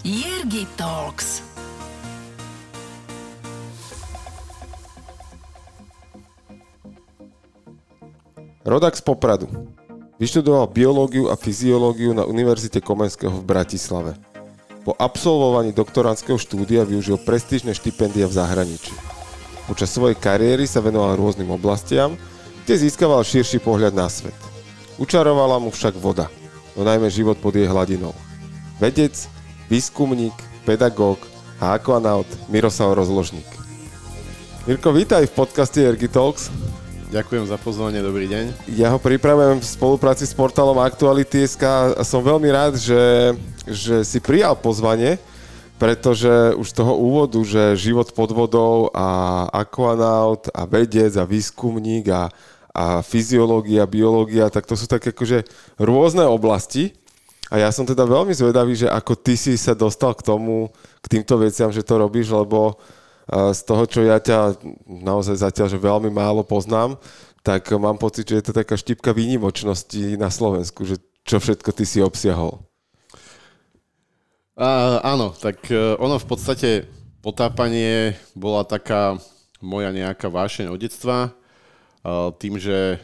Jirgi Talks. Rodak z Popradu. Vyštudoval biológiu a fyziológiu na Univerzite Komenského v Bratislave. Po absolvovaní doktorandského štúdia využil prestížne štipendia v zahraničí. Počas svojej kariéry sa venoval rôznym oblastiam, kde získaval širší pohľad na svet. Učarovala mu však voda, no najmä život pod jej hladinou. Vedec, výskumník, pedagóg a akvanaut Miroslav Rozložník. Mirko, vítaj v podcaste Ergi Talks. Ďakujem za pozvanie, dobrý deň. Ja ho pripravujem v spolupráci s portálom Aktuality.sk a som veľmi rád, že, že si prijal pozvanie, pretože už toho úvodu, že život pod vodou a aquanaut a vedec a výskumník a, a fyziológia, biológia, tak to sú také akože rôzne oblasti. A ja som teda veľmi zvedavý, že ako ty si sa dostal k tomu, k týmto veciam, že to robíš, lebo z toho, čo ja ťa naozaj zatiaľ, že veľmi málo poznám, tak mám pocit, že je to taká štipka výnimočnosti na Slovensku, že čo všetko ty si obsiahol. A, áno, tak e, ono v podstate potápanie bola taká moja nejaká vášeň od detstva. Tým, že e,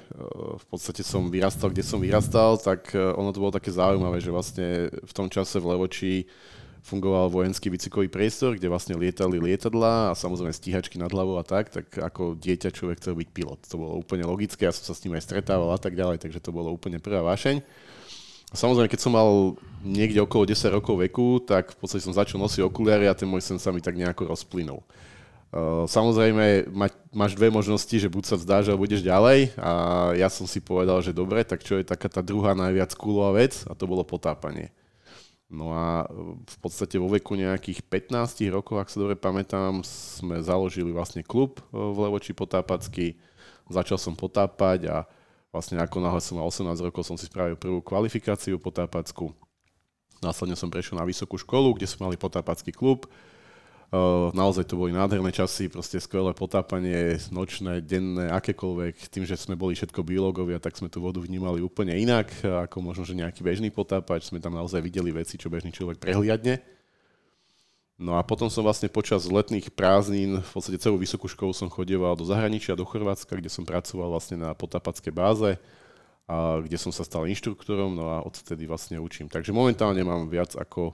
v podstate som vyrastal, kde som vyrastal, tak e, ono to bolo také zaujímavé, že vlastne v tom čase v Levoči fungoval vojenský výcvikový priestor, kde vlastne lietali lietadla a samozrejme stíhačky nad hlavou a tak, tak ako dieťa človek chcel byť pilot. To bolo úplne logické, ja som sa s ním aj stretával a tak ďalej, takže to bolo úplne prvá vášeň. Samozrejme, keď som mal niekde okolo 10 rokov veku, tak v podstate som začal nosiť okuliare a ten môj sen sa mi tak nejako rozplynul. Samozrejme, máš dve možnosti, že buď sa vzdáš a budeš ďalej a ja som si povedal, že dobre, tak čo je taká tá druhá najviac kúlová vec a to bolo potápanie. No a v podstate vo veku nejakých 15 rokov, ak sa dobre pamätám, sme založili vlastne klub e, v Levoči potápacky. Začal som potápať a vlastne ako náhle som mal 18 rokov, som si spravil prvú kvalifikáciu potápackú. Následne som prešiel na vysokú školu, kde sme mali potápacký klub naozaj to boli nádherné časy, proste skvelé potápanie, nočné, denné, akékoľvek. Tým, že sme boli všetko biológovia, tak sme tú vodu vnímali úplne inak, ako možno, že nejaký bežný potápač. Sme tam naozaj videli veci, čo bežný človek prehliadne. No a potom som vlastne počas letných prázdnin, v podstate celú vysokú školu som chodieval do zahraničia, do Chorvátska, kde som pracoval vlastne na potápackej báze, a kde som sa stal inštruktorom, no a odtedy vlastne učím. Takže momentálne mám viac ako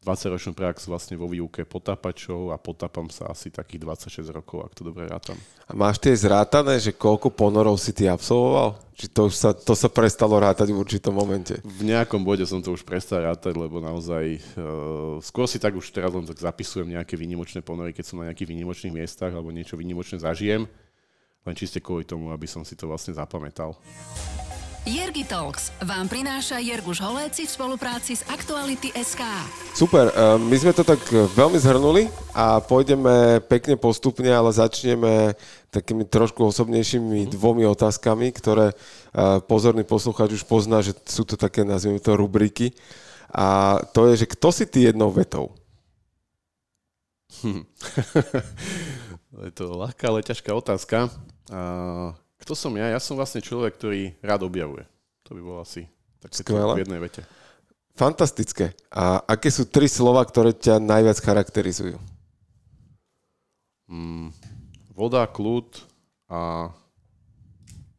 20-ročnú prax vlastne vo výuke potápačov a potápam sa asi takých 26 rokov, ak to dobre rátam. A máš tie zrátané, že koľko ponorov si ty absolvoval? Či to, už sa, to sa prestalo rátať v určitom momente? V nejakom bode som to už prestal rátať, lebo naozaj uh, skôr si tak už teraz len tak zapisujem nejaké výnimočné ponory, keď som na nejakých výnimočných miestach alebo niečo výnimočné zažijem, len čiste kvôli tomu, aby som si to vlastne zapamätal. Jergi Talks vám prináša Jerguš Holéci v spolupráci s Aktuality SK. Super, e, my sme to tak veľmi zhrnuli a pôjdeme pekne postupne, ale začneme takými trošku osobnejšími dvomi otázkami, ktoré e, pozorný poslucháč už pozná, že sú to také, nazvime to, rubriky. A to je, že kto si ty jednou vetou? je to ľahká, ale ťažká otázka. Uh... Kto som ja? Ja som vlastne človek, ktorý rád objavuje. To by bolo asi tak v jednej vete. Fantastické. A aké sú tri slova, ktoré ťa najviac charakterizujú? Mm, voda, kľud a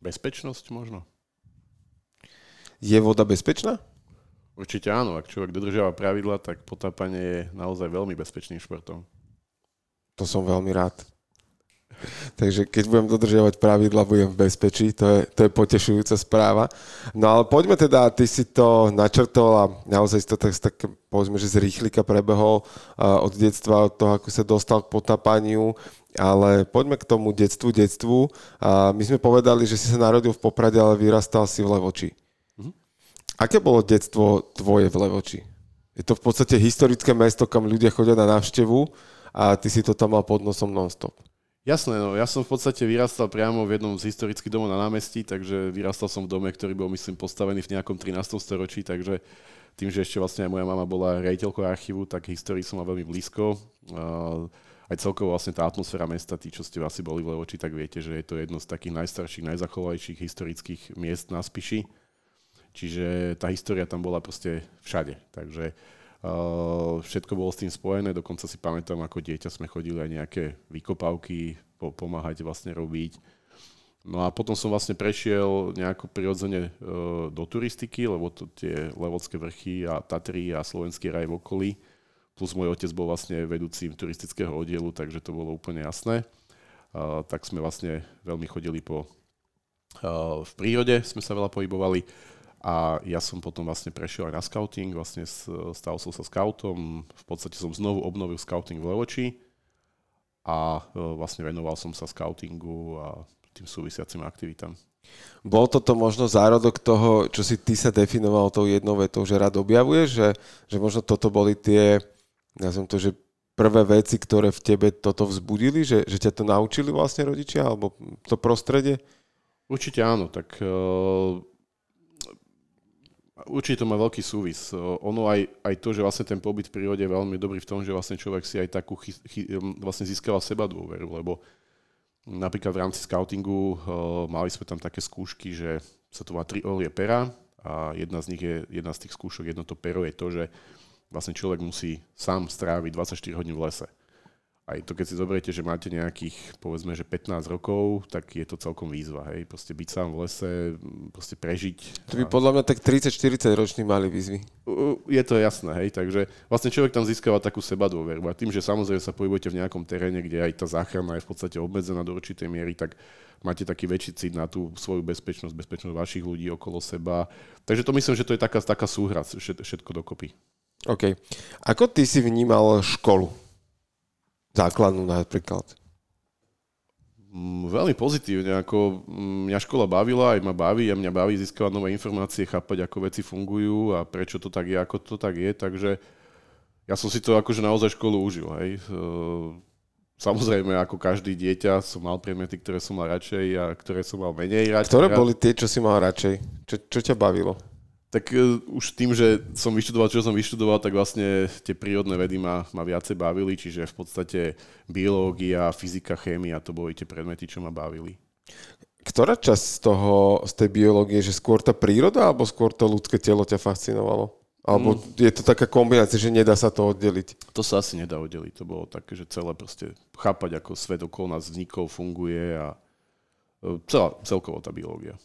bezpečnosť možno. Je voda bezpečná? Určite áno. Ak človek dodržiava pravidla, tak potápanie je naozaj veľmi bezpečným športom. To som veľmi rád. Takže keď budem dodržiavať pravidla, budem v bezpečí. To je, to je potešujúca správa. No ale poďme teda, ty si to načrtol a naozaj si to tak, tak povedzme, že z rýchlika prebehol uh, od detstva, od toho, ako sa dostal k potápaniu. Ale poďme k tomu detstvu, detstvu. Uh, my sme povedali, že si sa narodil v Poprade, ale vyrastal si v Levoči. Mm-hmm. Aké bolo detstvo tvoje v Levoči? Je to v podstate historické mesto, kam ľudia chodia na návštevu a ty si to tam mal pod nosom non-stop. Jasné, no ja som v podstate vyrastal priamo v jednom z historických domov na námestí, takže vyrastal som v dome, ktorý bol myslím postavený v nejakom 13. storočí, takže tým, že ešte vlastne aj moja mama bola rejiteľkou archívu, tak histórii som mal veľmi blízko. Aj celkovo vlastne tá atmosféra mesta, tí, čo ste asi boli v Levoči, tak viete, že je to jedno z takých najstarších, najzachovajších historických miest na Spiši. Čiže tá história tam bola proste všade. Takže všetko bolo s tým spojené, dokonca si pamätám, ako dieťa sme chodili aj nejaké vykopávky po, pomáhať vlastne robiť. No a potom som vlastne prešiel nejako prirodzene uh, do turistiky, lebo to tie Levodské vrchy a Tatry a Slovenský raj v okolí, plus môj otec bol vlastne vedúcim turistického oddielu, takže to bolo úplne jasné. Uh, tak sme vlastne veľmi chodili po v prírode, sme sa veľa pohybovali. A ja som potom vlastne prešiel aj na scouting, vlastne stal som sa scoutom, v podstate som znovu obnovil scouting v Levoči a e, vlastne venoval som sa scoutingu a tým súvisiacim aktivitám. Bol toto možno zárodok toho, čo si ty sa definoval tou jednou vetou, že rád objavuješ, že, že možno toto boli tie, nazvem to, že prvé veci, ktoré v tebe toto vzbudili, že, že ťa to naučili vlastne rodičia, alebo to prostredie? Určite áno, tak uh, Určite to má veľký súvis. Ono aj, aj to, že vlastne ten pobyt v prírode je veľmi dobrý v tom, že vlastne človek si aj takú chy, chy, vlastne získava seba dôveru, lebo napríklad v rámci scoutingu uh, mali sme tam také skúšky, že sa to má tri olie pera a jedna z nich je, jedna z tých skúšok, jedno to pero je to, že vlastne človek musí sám stráviť 24 hodín v lese aj to, keď si zoberiete, že máte nejakých, povedzme, že 15 rokov, tak je to celkom výzva, hej. Proste byť sám v lese, proste prežiť. To by podľa mňa tak 30-40 roční mali výzvy. Je to jasné, hej. Takže vlastne človek tam získava takú seba dôveru. A tým, že samozrejme sa pohybujete v nejakom teréne, kde aj tá záchrana je v podstate obmedzená do určitej miery, tak máte taký väčší cit na tú svoju bezpečnosť, bezpečnosť vašich ľudí okolo seba. Takže to myslím, že to je taká, taká súhra všetko dokopy. OK. Ako ty si vnímal školu? Základnú napríklad? Mm, veľmi pozitívne, ako mm, mňa škola bavila, aj ma baví a mňa baví získavať nové informácie, chápať, ako veci fungujú a prečo to tak je, ako to tak je, takže ja som si to akože naozaj školu užil, hej. Samozrejme, ako každý dieťa som mal predmety, ktoré som mal radšej a ktoré som mal menej radšej. Ktoré boli tie, čo si mal radšej? Čo, čo ťa bavilo? Tak uh, už tým, že som vyštudoval, čo som vyštudoval, tak vlastne tie prírodné vedy ma, ma viacej bavili, čiže v podstate biológia, fyzika, chémia, to boli tie predmety, čo ma bavili. Ktorá časť z toho, z tej biológie, že skôr tá príroda, alebo skôr to ľudské telo ťa fascinovalo? Alebo mm. je to taká kombinácia, že nedá sa to oddeliť? To sa asi nedá oddeliť. To bolo také, že celé proste chápať, ako svet okolo nás vznikol, funguje a e, celá, celkovo tá biológia.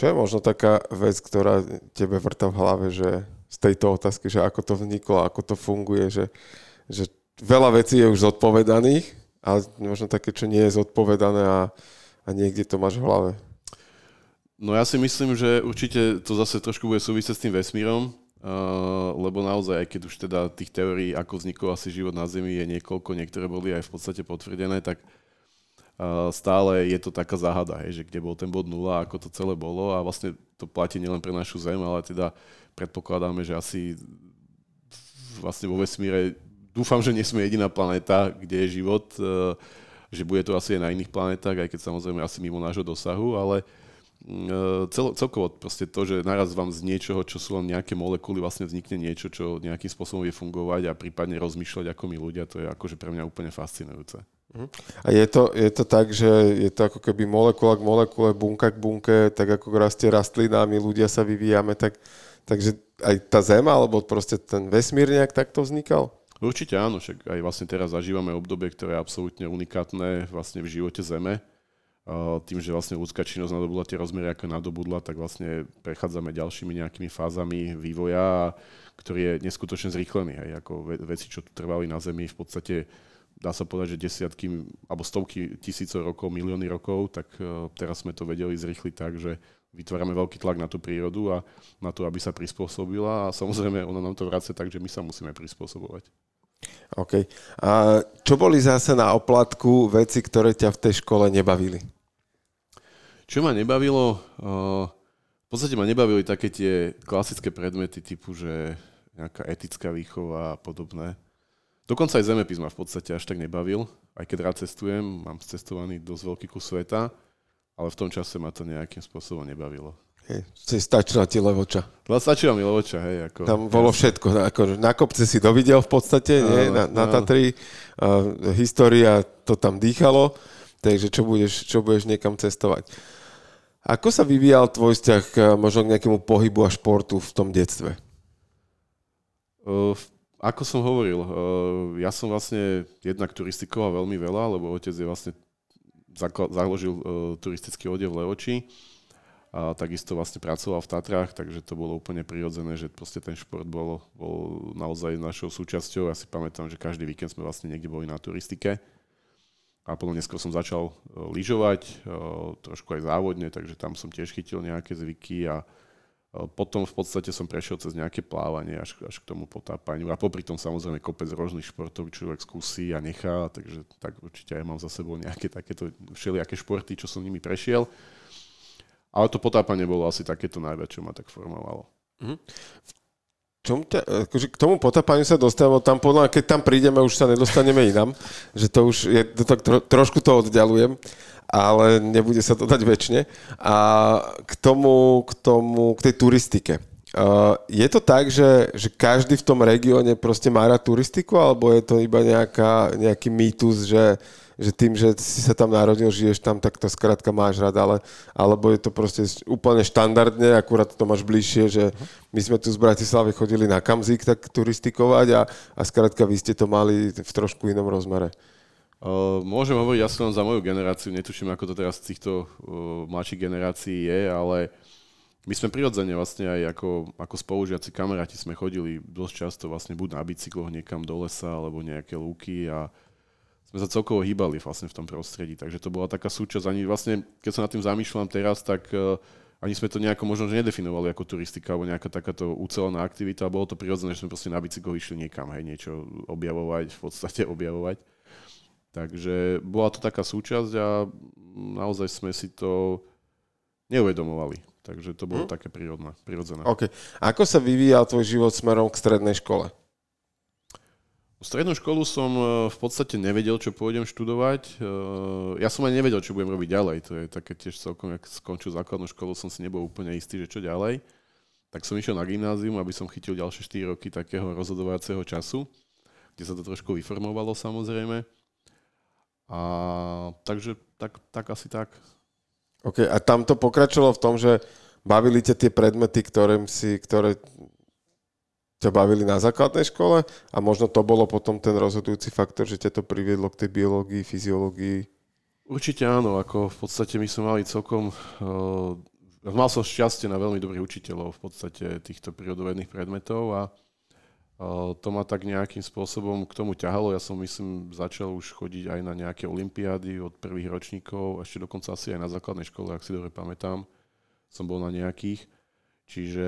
Čo je možno taká vec, ktorá tebe vrta v hlave, že z tejto otázky, že ako to vzniklo, ako to funguje, že, že veľa vecí je už zodpovedaných, ale možno také, čo nie je zodpovedané a, a niekde to máš v hlave. No ja si myslím, že určite to zase trošku bude súvisieť s tým vesmírom, uh, lebo naozaj, aj keď už teda tých teórií, ako vznikol asi život na Zemi, je niekoľko, niektoré boli aj v podstate potvrdené, tak stále je to taká záhada, hej, že kde bol ten bod nula, ako to celé bolo a vlastne to platí nielen pre našu Zem, ale teda predpokladáme, že asi vlastne vo vesmíre dúfam, že nie sme jediná planéta, kde je život, e, že bude to asi aj na iných planetách, aj keď samozrejme asi mimo nášho dosahu, ale e, cel, celkovo proste to, že naraz vám z niečoho, čo sú len nejaké molekuly, vlastne vznikne niečo, čo nejakým spôsobom vie fungovať a prípadne rozmýšľať ako my ľudia, to je akože pre mňa úplne fascinujúce. A je to, je to tak, že je to ako keby molekula k molekule, bunka k bunke, tak ako rastie rastlina my ľudia sa vyvíjame, tak, takže aj tá Zem, alebo proste ten vesmír nejak takto vznikal? Určite áno, však aj vlastne teraz zažívame obdobie, ktoré je absolútne unikátne vlastne v živote Zeme. Tým, že vlastne ľudská činnosť nadobudla tie rozmery, ako nadobudla, tak vlastne prechádzame ďalšími nejakými fázami vývoja, ktorý je neskutočne zrýchlený. Hej, ako veci, čo tu trvali na Zemi, v podstate dá sa povedať, že desiatky alebo stovky tisícov rokov, milióny rokov, tak e, teraz sme to vedeli zrýchliť tak, že vytvárame veľký tlak na tú prírodu a na to, aby sa prispôsobila a samozrejme ona nám to vracia tak, že my sa musíme prispôsobovať. OK. A čo boli zase na oplatku veci, ktoré ťa v tej škole nebavili? Čo ma nebavilo? E, v podstate ma nebavili také tie klasické predmety typu, že nejaká etická výchova a podobné. Dokonca aj zemepis ma v podstate až tak nebavil, aj keď rád cestujem, mám cestovaný dosť veľký kus sveta, ale v tom čase ma to nejakým spôsobom nebavilo. Hej, stačila ti Levoča. No, stačila mi Levoča, hej. Ako, Tam bolo všetko. Ako, na kopce si dovidel v podstate, áno, nie? Na, na Tatry. Uh, história to tam dýchalo, takže čo budeš, čo budeš niekam cestovať. Ako sa vyvíjal tvoj vzťah možno k nejakému pohybu a športu v tom detstve? Uh, ako som hovoril, uh, ja som vlastne jednak turistikoval veľmi veľa, lebo otec je vlastne založil uh, turistický odev v Levoči a takisto vlastne pracoval v Tatrách, takže to bolo úplne prirodzené, že proste ten šport bol, bol naozaj našou súčasťou. Ja si pamätám, že každý víkend sme vlastne niekde boli na turistike. A potom neskôr som začal lyžovať, trošku aj závodne, takže tam som tiež chytil nejaké zvyky a potom v podstate som prešiel cez nejaké plávanie až, až k tomu potápaniu. A popri tom samozrejme kopec rôznych športov človek skúsi a nechá, takže tak určite aj mám za sebou nejaké takéto všelijaké športy, čo som nimi prešiel. Ale to potápanie bolo asi takéto najviac, čo ma tak formovalo. Mm-hmm. Čom ťa, akože k tomu potápaniu sa dostávam, tam podľa keď tam prídeme, už sa nedostaneme inám, že to už je, to tak tro, trošku to oddialujem, ale nebude sa to dať väčšine. A k tomu, k tomu, k tej turistike. Uh, je to tak, že, že každý v tom regióne proste má rád turistiku, alebo je to iba nejaká, nejaký mýtus, že, že tým, že si sa tam narodil, žiješ tam, tak to skrátka máš rád, ale, alebo je to proste úplne štandardne, akurát to máš bližšie, že my sme tu z Bratislavy chodili na Kamzik tak turistikovať a, a skrátka vy ste to mali v trošku inom rozmere. Uh, môžem hovoriť asi len za moju generáciu, netuším, ako to teraz z týchto uh, mladších generácií je, ale my sme prirodzene vlastne aj ako, ako spolužiaci kamaráti sme chodili dosť často vlastne buď na bicykloch niekam do lesa, alebo nejaké lúky a sme sa celkovo hýbali vlastne v tom prostredí, takže to bola taká súčasť, ani vlastne, keď sa nad tým zamýšľam teraz, tak uh, ani sme to nejako možno že nedefinovali ako turistika alebo nejaká takáto ucelená aktivita, bolo to prirodzené, že sme proste na bicykloch išli niekam, hej, niečo objavovať, v podstate objavovať. Takže bola to taká súčasť a naozaj sme si to neuvedomovali. Takže to bolo hmm. také prírodné, prirodzené. Okay. Ako sa vyvíjal tvoj život smerom k strednej škole? Strednú školu som e, v podstate nevedel, čo pôjdem študovať. E, ja som aj nevedel, čo budem robiť ďalej. To je také tiež celkom, ak skončil základnú školu, som si nebol úplne istý, že čo ďalej. Tak som išiel na gymnázium, aby som chytil ďalšie 4 roky takého rozhodovacieho času, kde sa to trošku vyformovalo samozrejme. A takže tak, tak asi tak. OK, a tam to pokračovalo v tom, že bavili ťa tie predmety, ktoré, si, ktoré ťa bavili na základnej škole a možno to bolo potom ten rozhodujúci faktor, že ťa to priviedlo k tej biológii, fyziológii? Určite áno, ako v podstate my sme mali celkom... Uh, mal som šťastie na veľmi dobrých učiteľov v podstate týchto prírodovedných predmetov a uh, to ma tak nejakým spôsobom k tomu ťahalo. Ja som myslím začal už chodiť aj na nejaké olimpiády od prvých ročníkov, ešte dokonca asi aj na základnej škole, ak si dobre pamätám, som bol na nejakých. Čiže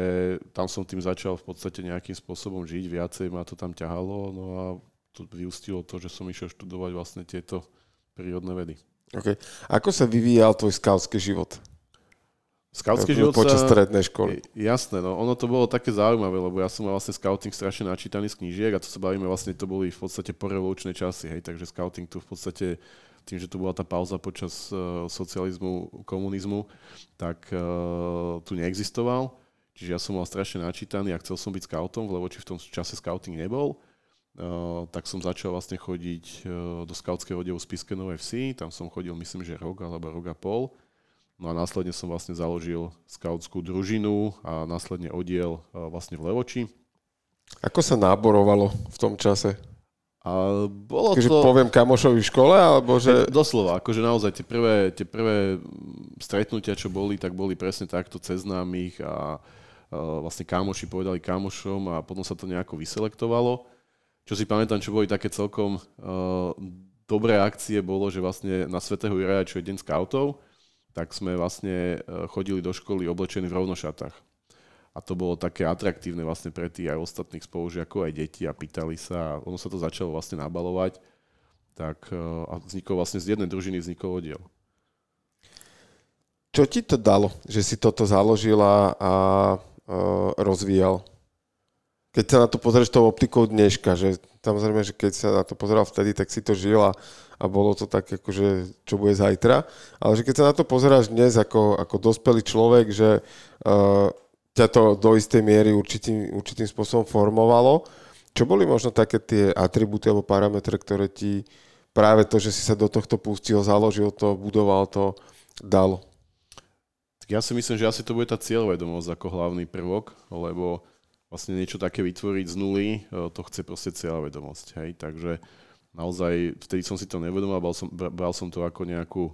tam som tým začal v podstate nejakým spôsobom žiť, viacej ma to tam ťahalo, no a to vyústilo to, že som išiel študovať vlastne tieto prírodné vedy. Okay. Ako sa vyvíjal tvoj skautský život? Skautský život Počas strednej školy. Jasné, no ono to bolo také zaujímavé, lebo ja som mal vlastne scouting strašne načítaný z knížiek a to sa bavíme vlastne, to boli v podstate porevolučné časy, hej, takže scouting tu v podstate tým, že tu bola tá pauza počas uh, socializmu, komunizmu, tak uh, tu neexistoval. Čiže ja som mal strašne načítaný a chcel som byť scoutom, lebo či v tom čase scouting nebol. Uh, tak som začal vlastne chodiť uh, do scoutského oddelu Spiske Novej Vsi. Tam som chodil, myslím, že rok alebo rok a pol. No a následne som vlastne založil skautskú družinu a následne oddiel uh, vlastne v Levoči. Ako sa náborovalo v tom čase? A bolo Takže to... poviem kamošovi v škole, alebo že... Doslova, akože naozaj tie prvé, tie prvé stretnutia, čo boli, tak boli presne takto cez známych a vlastne kámoši povedali kámošom a potom sa to nejako vyselektovalo. Čo si pamätám, čo boli také celkom uh, dobré akcie, bolo, že vlastne na Svetého Juraja, čo je deň scoutov, tak sme vlastne chodili do školy oblečení v rovnošatách. A to bolo také atraktívne vlastne pre tých aj ostatných spolužiakov, aj deti a pýtali sa a ono sa to začalo vlastne nabalovať. Tak a vznikol vlastne z jednej družiny vznikol oddiel. Čo ti to dalo, že si toto založila a rozvíjal. Keď sa na to pozrieš tou optikou dneška, že samozrejme, že keď sa na to pozeral vtedy, tak si to žil a, a bolo to tak, akože, čo bude zajtra. Ale že keď sa na to pozeráš dnes ako, ako dospelý človek, že uh, ťa to do istej miery určitým, určitým spôsobom formovalo, čo boli možno také tie atribúty alebo parametre, ktoré ti práve to, že si sa do tohto pustil, založil to, budoval to, dalo? Ja si myslím, že asi to bude tá cieľvedomosť ako hlavný prvok, lebo vlastne niečo také vytvoriť z nuly, to chce proste celá vedomosť. Hej? Takže naozaj vtedy som si to nevedomal, bral som, bral som to ako nejakú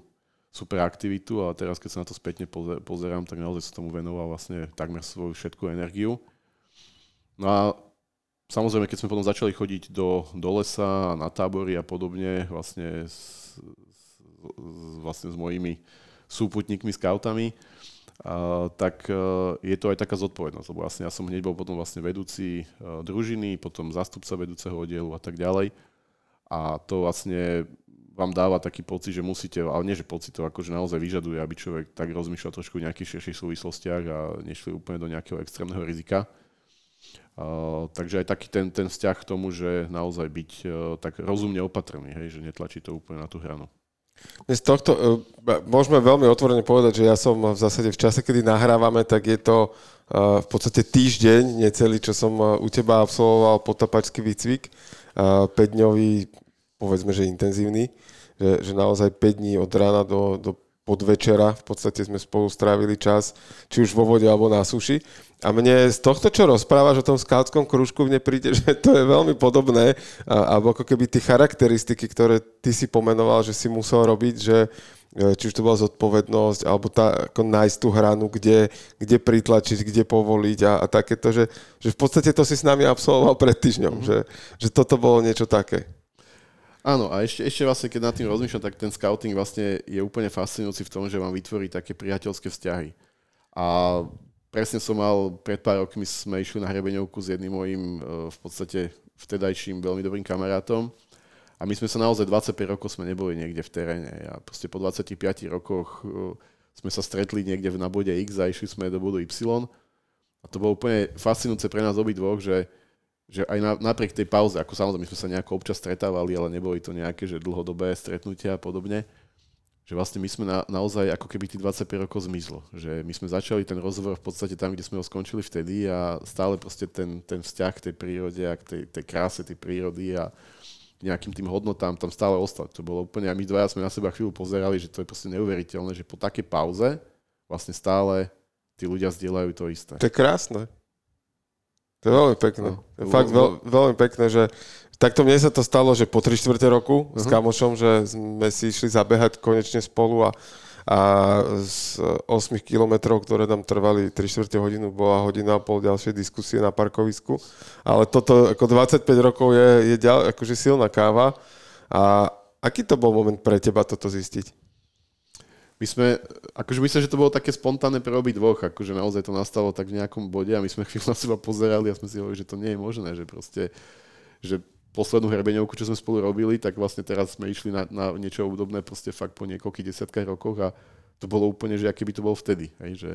super aktivitu a teraz keď sa na to spätne pozerám, tak naozaj som tomu venoval vlastne takmer svoju všetku energiu. No a samozrejme, keď sme potom začali chodiť do, do lesa, na tábory a podobne, vlastne s, s, vlastne s mojimi súputníkmi, scoutami, Uh, tak uh, je to aj taká zodpovednosť, lebo vlastne ja som hneď bol potom vlastne vedúci uh, družiny, potom zástupca vedúceho oddielu a tak ďalej. A to vlastne vám dáva taký pocit, že musíte, ale nie že pocit, to akože naozaj vyžaduje, aby človek tak rozmýšľal trošku v nejakých širších súvislostiach a nešli úplne do nejakého extrémneho rizika. Uh, takže aj taký ten, ten vzťah k tomu, že naozaj byť uh, tak rozumne opatrný, hej, že netlačí to úplne na tú hranu. Z tohto uh, môžeme veľmi otvorene povedať, že ja som v zásade v čase, kedy nahrávame, tak je to uh, v podstate týždeň, necelý, čo som uh, u teba absolvoval potapačský výcvik, 5-dňový, povedzme, že intenzívny, že, že naozaj 5 dní od rána do, do podvečera v podstate sme spolu strávili čas, či už vo vode alebo na suši. A mne z tohto, čo rozprávaš o tom skautskom krúžku, mne príde, že to je veľmi podobné, alebo ako keby tie charakteristiky, ktoré ty si pomenoval, že si musel robiť, že e, či už to bola zodpovednosť, alebo tá, ako nájsť tú hranu, kde, kde pritlačiť, kde povoliť a, a takéto, že, že v podstate to si s nami absolvoval pred týždňom, mm-hmm. že, že toto bolo niečo také. Áno, a ešte, ešte vlastne, keď nad tým rozmýšľam, tak ten scouting vlastne je úplne fascinujúci v tom, že vám vytvorí také priateľské vzťahy. A presne som mal, pred pár rokmi sme išli na hrebeňovku s jedným mojim e, v podstate vtedajším veľmi dobrým kamarátom. A my sme sa naozaj 25 rokov sme neboli niekde v teréne. A proste po 25 rokoch e, sme sa stretli niekde na bode X a išli sme do bodu Y. A to bolo úplne fascinujúce pre nás obidvoch, že, že aj na, napriek tej pauze, ako samozrejme sme sa nejako občas stretávali, ale neboli to nejaké že dlhodobé stretnutia a podobne, že vlastne my sme na, naozaj ako keby tých 25 rokov zmizlo. Že my sme začali ten rozhovor v podstate tam, kde sme ho skončili vtedy a stále proste ten, ten vzťah k tej prírode a k tej, tej kráse tej prírody a nejakým tým hodnotám tam stále ostal. To bolo úplne, a my dvaja sme na seba chvíľu pozerali, že to je proste neuveriteľné, že po takej pauze vlastne stále tí ľudia zdieľajú to isté. To je krásne. To je veľmi pekné. No, je fakt veľ, veľmi pekné, že takto mne sa to stalo, že po 3 čtvrte roku uh-huh. s kamošom, že sme si išli zabehať konečne spolu a, a z 8 kilometrov, ktoré nám trvali 3 čtvrte hodinu, bola hodina a pol ďalšie diskusie na parkovisku. Ale toto ako 25 rokov je, je ďal, akože silná káva. A aký to bol moment pre teba toto zistiť? My sme, akože myslím, že to bolo také spontánne pre obi dvoch, akože naozaj to nastalo tak v nejakom bode a my sme chvíľu na seba pozerali a sme si hovorili, že to nie je možné, že proste, že poslednú herbeňovku, čo sme spolu robili, tak vlastne teraz sme išli na, na niečo obdobné proste fakt po niekoľkých desiatkách rokoch a to bolo úplne, že aký by to bol vtedy, hej, že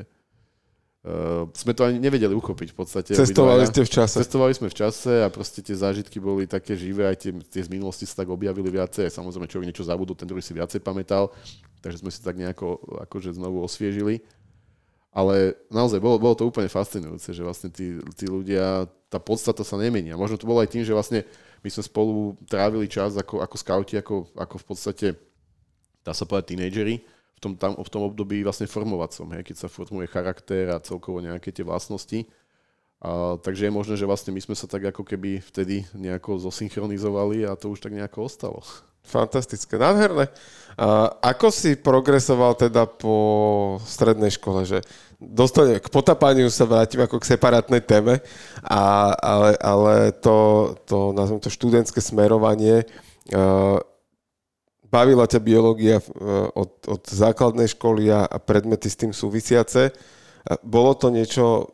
Uh, sme to ani nevedeli uchopiť v podstate. Cestovali ste v čase. Cestovali sme v čase a proste tie zážitky boli také živé, aj tie, tie z minulosti sa tak objavili viacej. Samozrejme, človek niečo zabudol, ten druhý si viacej pamätal, takže sme si tak nejako akože znovu osviežili. Ale naozaj bolo, bolo to úplne fascinujúce, že vlastne tí, tí ľudia, tá podstata sa nemení. A možno to bolo aj tým, že vlastne my sme spolu trávili čas ako, ako scouti, ako, ako v podstate, dá sa povedať, tínejdžeri v tom, tam, v tom období vlastne formovacom, hej, keď sa formuje charakter a celkovo nejaké tie vlastnosti. A, takže je možné, že vlastne my sme sa tak ako keby vtedy nejako zosynchronizovali a to už tak nejako ostalo. Fantastické, nádherné. A ako si progresoval teda po strednej škole, že dostane, k potapaniu sa vrátim ako k separátnej téme, a, ale, ale to, to, nazvem to študentské smerovanie, bavila ťa biológia eh, od, od základnej školy a, predmety s tým súvisiace. Bolo to niečo,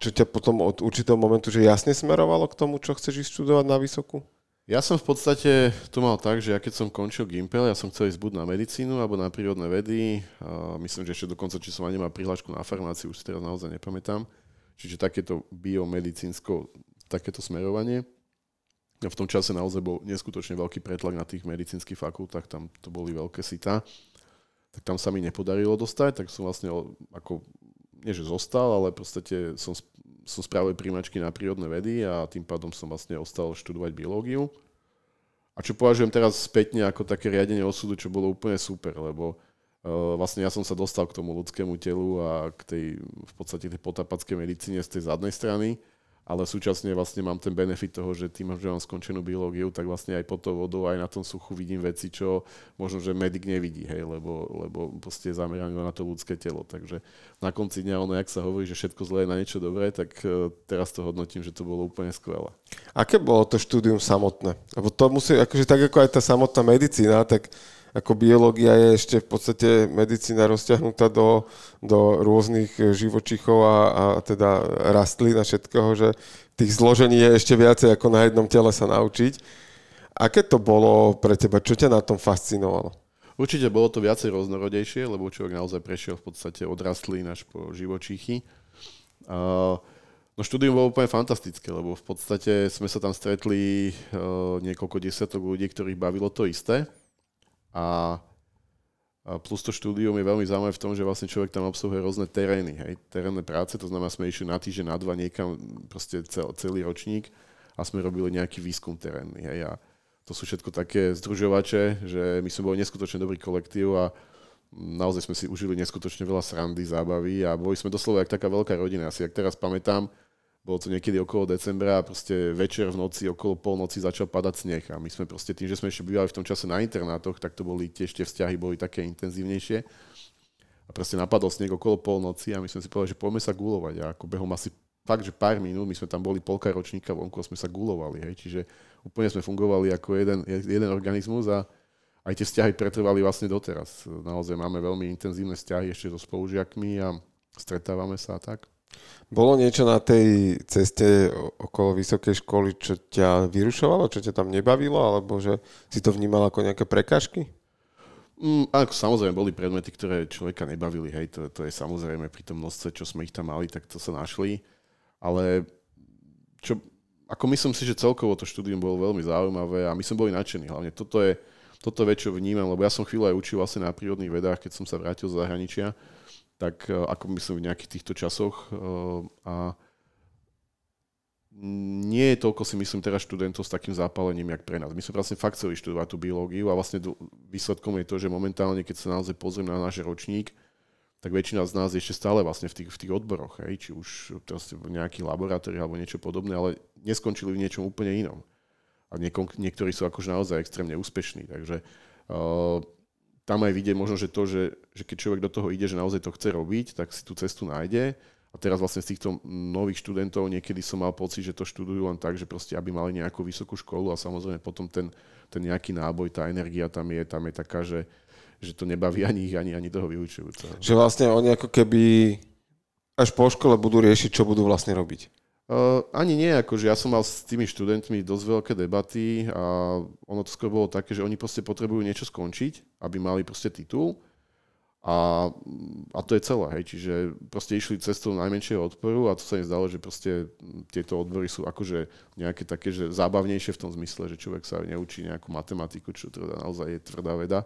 čo ťa potom od určitého momentu, že jasne smerovalo k tomu, čo chceš študovať na vysokú? Ja som v podstate to mal tak, že ja keď som končil Gimpel, ja som chcel ísť buď na medicínu alebo na prírodné vedy. A myslím, že ešte dokonca, či som ani nemal prihlášku na farmáciu, už si teraz naozaj nepamätám. Čiže takéto biomedicínsko, takéto smerovanie v tom čase naozaj bol neskutočne veľký pretlak na tých medicínskych fakultách, tam to boli veľké sita. Tak tam sa mi nepodarilo dostať, tak som vlastne ako, nie že zostal, ale v podstate som, som spravil príjmačky na prírodné vedy a tým pádom som vlastne ostal študovať biológiu. A čo považujem teraz spätne ako také riadenie osudu, čo bolo úplne super, lebo uh, vlastne ja som sa dostal k tomu ľudskému telu a k tej v podstate tej potapackej medicíne z tej zadnej strany ale súčasne vlastne mám ten benefit toho, že tým, že mám skončenú biológiu, tak vlastne aj pod tou vodou, aj na tom suchu vidím veci, čo možno, že medic nevidí, hej, lebo, lebo proste je zameraný na to ľudské telo. Takže na konci dňa ono, jak sa hovorí, že všetko zlé je na niečo dobré, tak e, teraz to hodnotím, že to bolo úplne skvelé. Aké bolo to štúdium samotné? Lebo to musí, akože tak ako aj tá samotná medicína, tak ako biológia je ešte v podstate medicína rozťahnutá do, do rôznych živočichov a, a teda rastlín a všetkého, že tých zložení je ešte viacej ako na jednom tele sa naučiť. Aké to bolo pre teba? Čo ťa na tom fascinovalo? Určite bolo to viacej rôznorodejšie, lebo človek naozaj prešiel v podstate od rastlín až po živočíchy. No štúdium bolo úplne fantastické, lebo v podstate sme sa tam stretli uh, niekoľko desiatok ľudí, ktorých bavilo to isté. A, plus to štúdium je veľmi zaujímavé v tom, že vlastne človek tam obsahuje rôzne terény, hej, terénne práce, to znamená, sme išli na týždeň, na dva niekam, proste cel, celý ročník a sme robili nejaký výskum terénny, hej, a to sú všetko také združovače, že my sme boli neskutočne dobrý kolektív a naozaj sme si užili neskutočne veľa srandy, zábavy a boli sme doslova jak taká veľká rodina. Asi ak teraz pamätám, bolo to niekedy okolo decembra a proste večer v noci, okolo polnoci začal padať sneh a my sme proste tým, že sme ešte bývali v tom čase na internátoch, tak to boli tiež tie vzťahy boli také intenzívnejšie. A proste napadol sneh okolo polnoci a my sme si povedali, že poďme sa gulovať a ako behom asi fakt, že pár minút, my sme tam boli polka ročníka vonku a sme sa gulovali, hej, čiže úplne sme fungovali ako jeden, jeden organizmus a aj tie vzťahy pretrvali vlastne doteraz. Naozaj máme veľmi intenzívne vzťahy ešte so spolužiakmi a stretávame sa a tak. Bolo niečo na tej ceste okolo vysokej školy, čo ťa vyrušovalo, čo ťa tam nebavilo, alebo že si to vnímal ako nejaké prekažky? Mm, ako samozrejme, boli predmety, ktoré človeka nebavili, hej, to, to je samozrejme pri tom množstve, čo sme ich tam mali, tak to sa našli. Ale čo, ako myslím si, že celkovo to štúdium bolo veľmi zaujímavé a my sme boli nadšení. Hlavne toto je, toto je vnímam, lebo ja som chvíľu aj učil vlastne na prírodných vedách, keď som sa vrátil z zahraničia tak e, ako myslím v nejakých týchto časoch. E, a nie je toľko si myslím teraz študentov s takým zápalením, jak pre nás. My sme vlastne fakt chceli študovať tú biológiu a vlastne výsledkom je to, že momentálne, keď sa naozaj pozriem na náš ročník, tak väčšina z nás je ešte stále vlastne v tých, v tých odboroch, hej, či už v nejakých laboratóriách alebo niečo podobné, ale neskončili v niečom úplne inom. A nieko, niektorí sú akože naozaj extrémne úspešní, takže uh, tam aj vidieť možno, že to, že, že keď človek do toho ide, že naozaj to chce robiť, tak si tú cestu nájde. A teraz vlastne z týchto nových študentov niekedy som mal pocit, že to študujú len tak, že proste aby mali nejakú vysokú školu a samozrejme potom ten, ten nejaký náboj, tá energia tam je, tam je taká, že, že to nebaví ani ich, ani, ani toho vyučujúceho. Že vlastne oni ako keby až po škole budú riešiť, čo budú vlastne robiť. Ani nie, akože ja som mal s tými študentmi dosť veľké debaty a ono to skôr bolo také, že oni proste potrebujú niečo skončiť, aby mali proste titul. A, a to je celé, hej, čiže proste išli cestou najmenšieho odporu a to sa im zdalo, že proste tieto odbory sú akože nejaké také, že zábavnejšie v tom zmysle, že človek sa neučí nejakú matematiku, čo teda naozaj je tvrdá veda,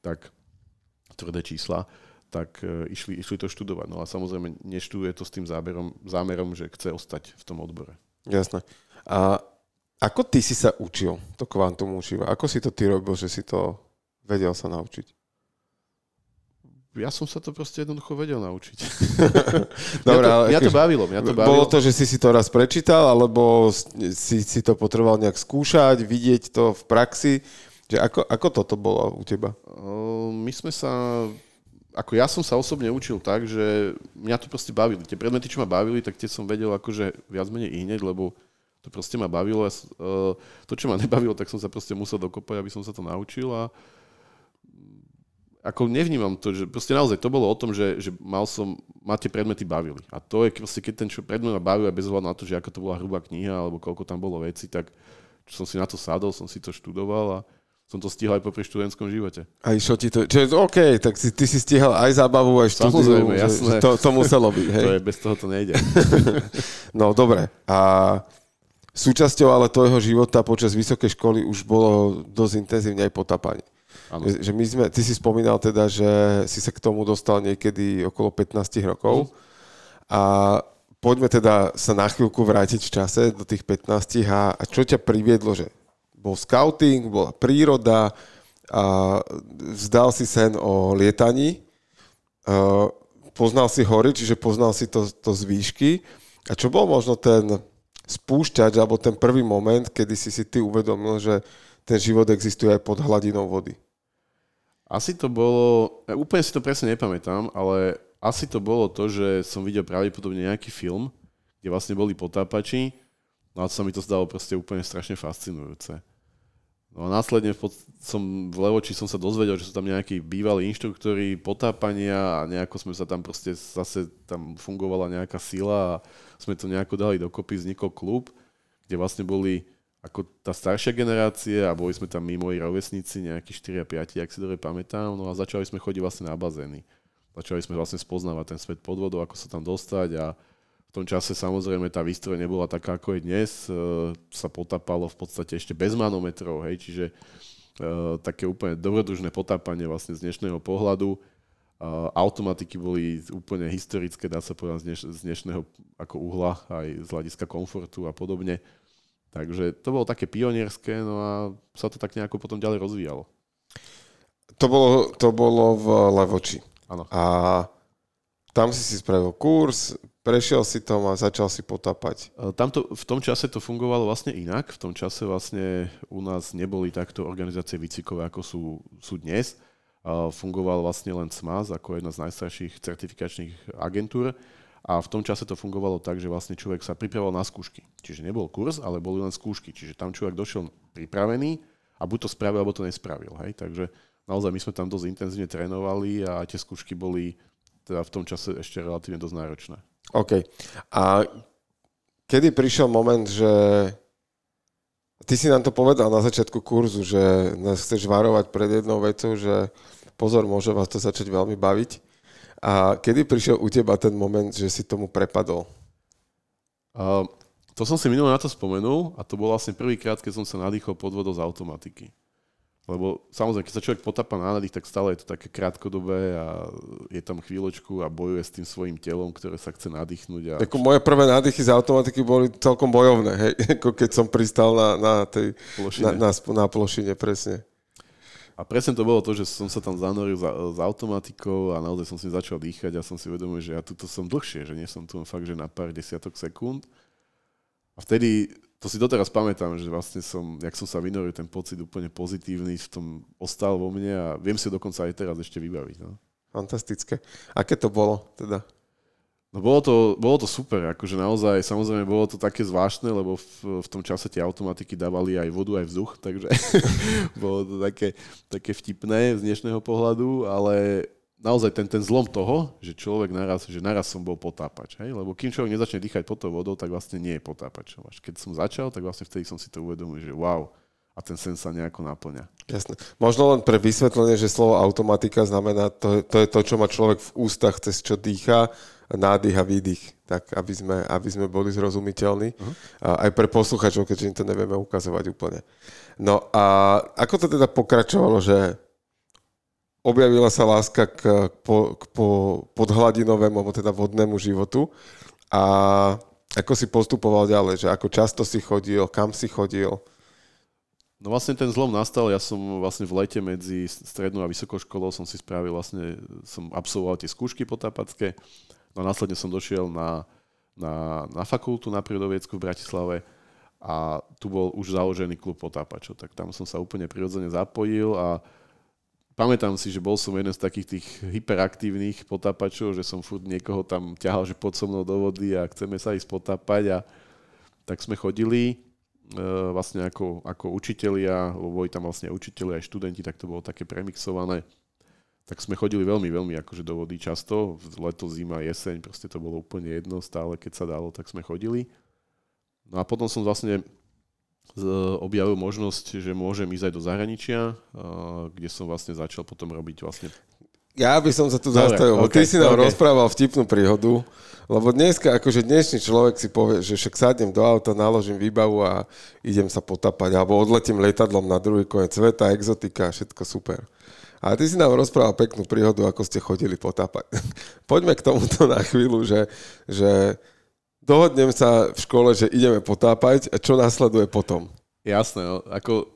tak tvrdé čísla tak e, išli, išli to študovať. No a samozrejme neštuduje to s tým záberom, zámerom, že chce ostať v tom odbore. Jasné. A ako ty si sa učil to kvantum učiva? Ako si to ty robil, že si to vedel sa naučiť? Ja som sa to proste jednoducho vedel naučiť. Dobre, mňa, to, ale mňa to bavilo, mňa to bavilo. Bolo to, že si si to raz prečítal, alebo si, si to potreboval nejak skúšať, vidieť to v praxi? Že ako, ako toto bolo u teba? My sme sa ako ja som sa osobne učil tak, že mňa to proste bavili. Tie predmety, čo ma bavili, tak tie som vedel akože viac menej hneď, lebo to proste ma bavilo. A, uh, to, čo ma nebavilo, tak som sa proste musel dokopať, aby som sa to naučil a ako nevnímam to, že proste naozaj to bolo o tom, že, že mal som, ma tie predmety bavili. A to je proste, keď ten čo predmet ma bavil, bez ohľadu na to, že aká to bola hrubá kniha, alebo koľko tam bolo veci, tak som si na to sadol, som si to študoval a som to stihal aj popri študentskom živote. A išlo ti to, čiže OK, tak si, ty si stihal aj zábavu, aj štúdiu. Samozrejme, jasné. To, to muselo byť, hej? To je, bez toho to nejde. no, dobre. A súčasťou ale tvojho života počas vysokej školy už bolo dosť intenzívne aj potapanie. Ano. Že my sme, ty si spomínal teda, že si sa k tomu dostal niekedy okolo 15 rokov. Mm. A poďme teda sa na chvíľku vrátiť v čase do tých 15 a, a čo ťa priviedlo, že bol scouting, bola príroda a vzdal si sen o lietaní. Poznal si hory, čiže poznal si to, to z výšky. A čo bol možno ten spúšťač, alebo ten prvý moment, kedy si si ty uvedomil, že ten život existuje aj pod hladinou vody? Asi to bolo, úplne si to presne nepamätám, ale asi to bolo to, že som videl pravdepodobne nejaký film, kde vlastne boli potápači, no a sa mi to zdalo proste úplne strašne fascinujúce. No a následne v pod... som v Levoči som sa dozvedel, že sú tam nejakí bývalí inštruktori potápania a nejako sme sa tam proste zase tam fungovala nejaká sila a sme to nejako dali dokopy, vznikol klub, kde vlastne boli ako tá staršia generácia a boli sme tam my, moji rovesníci, nejakí 4 a 5, ak si dobre pamätám, no a začali sme chodiť vlastne na bazény. Začali sme vlastne spoznávať ten svet pod vodou, ako sa tam dostať a tom čase samozrejme tá výstroj nebola taká ako je dnes, e, sa potapalo v podstate ešte bez manometrov, hej, čiže e, také úplne dobrodružné potápanie vlastne z dnešného pohľadu. Automatiky boli úplne historické, dá sa povedať, z, dneš, z dnešného ako uhla, aj z hľadiska komfortu a podobne. Takže to bolo také pionierské, no a sa to tak nejako potom ďalej rozvíjalo. To bolo, to bolo v Levoči. Áno. A tam si si spravil kurz, prešiel si tom a začal si potápať. E, tamto, v tom čase to fungovalo vlastne inak. V tom čase vlastne u nás neboli takto organizácie výcvikové, ako sú, sú dnes. Fungoval vlastne len SMAS ako jedna z najstarších certifikačných agentúr. A v tom čase to fungovalo tak, že vlastne človek sa pripravoval na skúšky. Čiže nebol kurz, ale boli len skúšky. Čiže tam človek došiel pripravený a buď to spravil, alebo to nespravil. Hej? Takže naozaj my sme tam dosť intenzívne trénovali a tie skúšky boli teda v tom čase ešte relatívne dosť náročné. OK. A kedy prišiel moment, že ty si nám to povedal na začiatku kurzu, že nás chceš varovať pred jednou vecou, že pozor, môže vás to začať veľmi baviť. A kedy prišiel u teba ten moment, že si tomu prepadol? Uh, to som si minulé na to spomenul a to bol vlastne prvýkrát, keď som sa nadýchol pod vodou z automatiky. Lebo samozrejme, keď sa človek potápa na nádych, tak stále je to také krátkodobé a je tam chvíľočku a bojuje s tým svojim telom, ktoré sa chce nadýchnuť. A... Ako moje prvé nádychy z automatiky boli celkom bojovné, hej? Ako keď som pristal na, na tej plošine. Na, na, na plošine, presne. A presne to bolo to, že som sa tam zanoril za, s automatikou a naozaj som si začal dýchať a som si uvedomil, že ja tuto som dlhšie, že nie som tu fakt, že na pár desiatok sekúnd. A vtedy to si doteraz pamätám, že vlastne som, jak som sa vynoril, ten pocit úplne pozitívny v tom ostal vo mne a viem si dokonca aj teraz ešte vybaviť. No. Fantastické. Aké to bolo teda? No bolo to, bolo to super, akože naozaj, samozrejme bolo to také zvláštne, lebo v, v tom čase tie automatiky dávali aj vodu, aj vzduch, takže bolo to také, také vtipné z dnešného pohľadu, ale naozaj ten, ten zlom toho, že človek naraz, že naraz som bol potápač. Hej? Lebo kým človek nezačne dýchať pod tou vodou, tak vlastne nie je potápač. Až keď som začal, tak vlastne vtedy som si to uvedomil, že wow, a ten sen sa nejako naplňa. Jasné. Možno len pre vysvetlenie, že slovo automatika znamená, to, to je to, čo má človek v ústach, cez čo dýcha, nádych a výdych, tak aby sme, aby sme boli zrozumiteľní. Uh-huh. Aj pre posluchačov, keďže im to nevieme ukazovať úplne. No a ako to teda pokračovalo, že objavila sa láska k, po, k po, podhladinovému, alebo teda vodnému životu. A ako si postupoval ďalej, že ako často si chodil, kam si chodil? No vlastne ten zlom nastal, ja som vlastne v lete medzi strednou a vysokou školou som si spravil vlastne, som absolvoval tie skúšky potápacké, no a následne som došiel na, na, na fakultu na prírodoviecku v Bratislave. A tu bol už založený klub potápačov, tak tam som sa úplne prirodzene zapojil a pamätám si, že bol som jeden z takých tých hyperaktívnych potápačov, že som furt niekoho tam ťahal, že pod so mnou do vody a chceme sa ísť potápať a tak sme chodili e, vlastne ako, ako učitelia, lebo boli tam vlastne učiteľi aj študenti, tak to bolo také premixované. Tak sme chodili veľmi, veľmi akože do vody často, leto, zima, jeseň, proste to bolo úplne jedno, stále keď sa dalo, tak sme chodili. No a potom som vlastne objavil možnosť, že môžem ísť aj do zahraničia, kde som vlastne začal potom robiť vlastne ja by som sa tu zastavil, okay, ty si nám okay. rozprával vtipnú príhodu, lebo dneska, akože dnešný človek si povie, že však sadnem do auta, naložím výbavu a idem sa potapať, alebo odletím lietadlom na druhý koniec sveta, exotika, všetko super. A ty si nám rozprával peknú príhodu, ako ste chodili potapať. Poďme k tomuto na chvíľu, že, že dohodnem sa v škole, že ideme potápať a čo následuje potom? Jasné, no, ako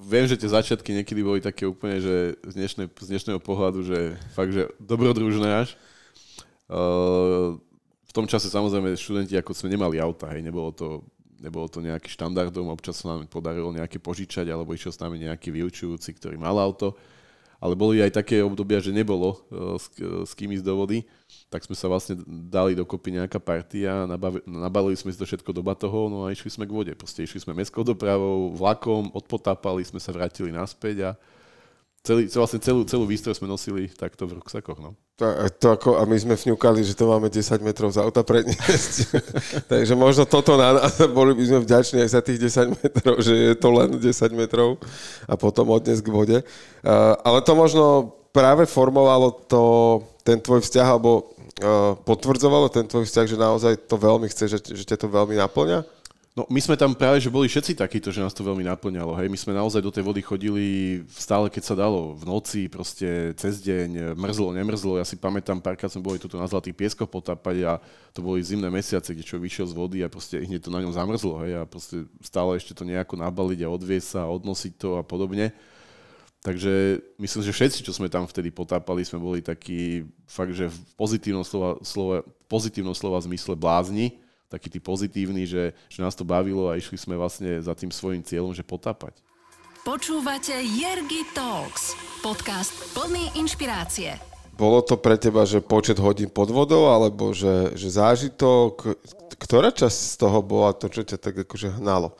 viem, že tie začiatky niekedy boli také úplne, že z, dnešnej, z dnešného pohľadu, že fakt, že dobrodružné až. Uh, v tom čase samozrejme študenti ako sme nemali auta, hej, nebolo to nebolo to nejaký štandardom, občas sa nám podarilo nejaké požičať, alebo išiel s nami nejaký vyučujúci, ktorý mal auto. Ale boli aj také obdobia, že nebolo uh, s, s kým ísť do vody, tak sme sa vlastne dali dokopy nejaká partia, nabalili sme si to všetko do batohov, no a išli sme k vode. Proste išli sme mestskou dopravou, vlakom, odpotápali sme sa, vrátili naspäť a celý, vlastne celú, celú výstroj sme nosili takto v ruksakoch. No. To, to ako, a my sme vňukali, že to máme 10 metrov z auta predniesť. Takže možno toto na nás, boli by sme vďační aj za tých 10 metrov, že je to len 10 metrov a potom odnes k vode. Uh, ale to možno práve formovalo to, ten tvoj vzťah, alebo potvrdzovalo ten tvoj vzťah, že naozaj to veľmi chce, že, že ťa to veľmi naplňa? No my sme tam práve, že boli všetci takíto, že nás to veľmi naplňalo. Hej. My sme naozaj do tej vody chodili stále, keď sa dalo. V noci, proste cez deň, mrzlo, nemrzlo. Ja si pamätám, párkrát sme boli tuto na Zlatých pieskoch potápať a to boli zimné mesiace, kde čo vyšiel z vody a proste hneď to na ňom zamrzlo. Hej. A proste stále ešte to nejako nabaliť a odviesť sa odnosiť to a podobne. Takže myslím, že všetci, čo sme tam vtedy potápali, sme boli takí fakt, že v pozitívnom slova, slova, pozitívnom slova zmysle blázni taký tí pozitívny, že, že nás to bavilo a išli sme vlastne za tým svojim cieľom, že potápať. Počúvate Jergy Talks, podcast plný inšpirácie. Bolo to pre teba, že počet hodín pod vodou, alebo že, že zážitok? Ktorá časť z toho bola to, čo ťa tak akože hnalo?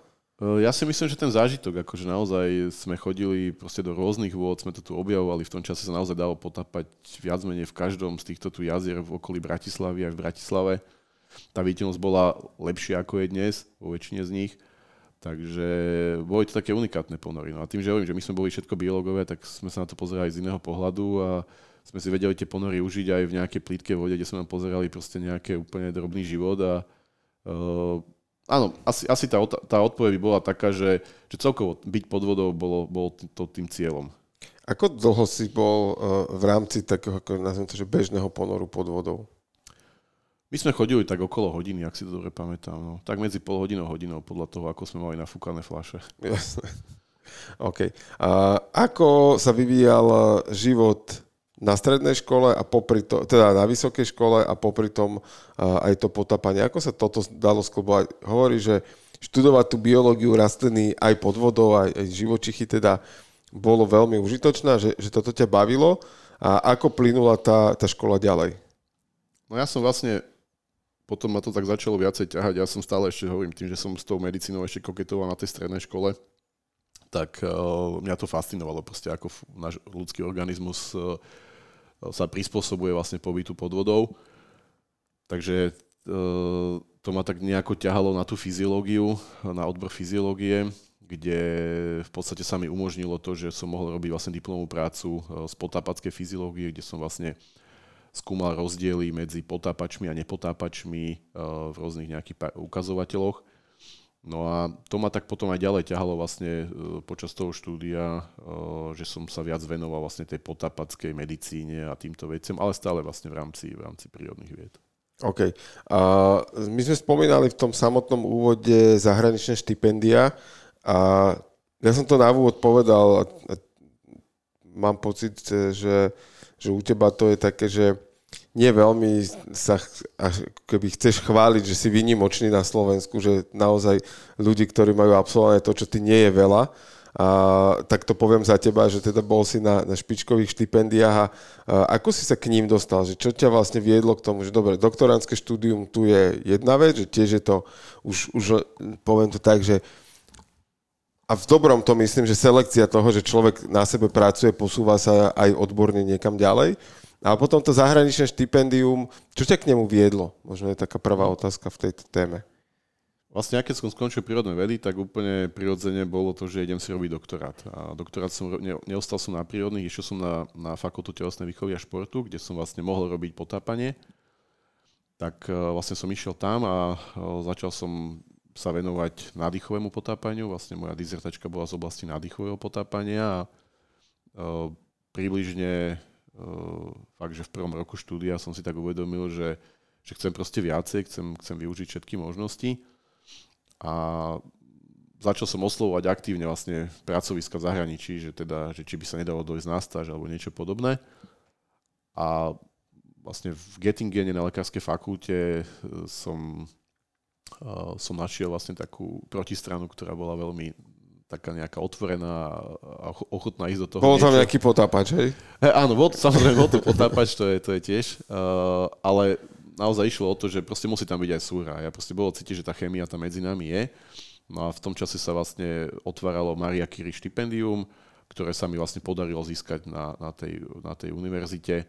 E, ja si myslím, že ten zážitok, akože naozaj sme chodili proste do rôznych vôd, sme to tu objavovali, v tom čase sa naozaj dalo potápať viac menej v každom z týchto tu jazier v okolí Bratislavy aj v Bratislave tá viditeľnosť bola lepšia ako je dnes, vo väčšine z nich. Takže boli to také unikátne ponory. No a tým, že hovorím, že my sme boli všetko biológové, tak sme sa na to pozerali z iného pohľadu a sme si vedeli tie ponory užiť aj v nejakej plítke vode, kde sme nám pozerali proste nejaké úplne drobný život a uh, áno, asi, asi tá, tá odpoveď by bola taká, že, že celkovo byť pod vodou bolo, bolo to tým cieľom. Ako dlho si bol uh, v rámci takého, ako nazvem to, že bežného ponoru pod vodou? My sme chodili tak okolo hodiny, ak si to dobre pamätám. No. Tak medzi pol hodinou a hodinou, podľa toho, ako sme mali nafúkané fľaše. Jasne. OK. A ako sa vyvíjal život na strednej škole a popri to, teda na vysokej škole a popri tom aj to potapanie. Ako sa toto dalo sklobovať? Hovorí, že študovať tú biológiu rastliny aj pod vodou, aj, aj živočichy teda bolo veľmi užitočné, že, že toto ťa bavilo. A ako plynula tá, tá škola ďalej? No ja som vlastne potom ma to tak začalo viacej ťahať. Ja som stále ešte hovorím tým, že som s tou medicínou ešte koketoval na tej strednej škole, tak uh, mňa to fascinovalo proste, ako náš ľudský organizmus uh, sa prispôsobuje vlastne pobytu pod vodou. Takže uh, to ma tak nejako ťahalo na tú fyziológiu, na odbor fyziológie, kde v podstate sa mi umožnilo to, že som mohol robiť vlastne diplomovú prácu z potápackej fyziológie, kde som vlastne skúmal rozdiely medzi potápačmi a nepotápačmi eh, v rôznych nejakých ukazovateľoch. No a to ma tak potom aj ďalej ťahalo vlastne eh, počas toho štúdia, eh, že som sa viac venoval vlastne tej potápackej medicíne a týmto veciam, ale stále vlastne v rámci, v rámci prírodných vied. OK. A my sme spomínali v tom samotnom úvode zahraničné štipendia a ja som to na úvod povedal a mám pocit, že že u teba to je také, že nie veľmi sa keby chceš chváliť, že si vynimočný na Slovensku, že naozaj ľudí, ktorí majú absolvované to, čo ty nie je veľa. A, tak to poviem za teba, že teda bol si na, na špičkových štipendiách a, a ako si sa k ním dostal? Že čo ťa vlastne viedlo k tomu, že dobre, doktorantské štúdium tu je jedna vec, že tiež je to, už, už poviem to tak, že a v dobrom to myslím, že selekcia toho, že človek na sebe pracuje, posúva sa aj odborne niekam ďalej. A potom to zahraničné štipendium, čo ťa k nemu viedlo? Možno je taká prvá otázka v tejto téme. Vlastne, keď som skončil prírodné vedy, tak úplne prirodzene bolo to, že idem si robiť doktorát. A doktorát som, neostal som na prírodných, išiel som na, na fakultu telesnej výchovy a športu, kde som vlastne mohol robiť potápanie. Tak e, vlastne som išiel tam a e, začal som sa venovať nádychovému potápaniu. Vlastne moja dizertačka bola z oblasti nádychového potápania a uh, približne fakt, že v prvom roku štúdia som si tak uvedomil, že, že chcem proste viacej, chcem, chcem využiť všetky možnosti. A začal som oslovovať aktívne vlastne pracoviska v zahraničí, že teda, že či by sa nedalo dojsť na stáž alebo niečo podobné. A vlastne v Gettingene na lekárskej fakulte som som našiel vlastne takú protistranu, ktorá bola veľmi taká nejaká otvorená a ochotná ísť do toho. Bol tam nejaký potápač, hej? He, áno, bol, samozrejme bol to potápač, to je, to je tiež, uh, ale naozaj išlo o to, že proste musí tam byť aj súra. Ja proste bolo cítiť, že tá chémia tam medzi nami je. No a v tom čase sa vlastne otváralo Maria Curie štipendium, ktoré sa mi vlastne podarilo získať na, na, tej, na tej univerzite.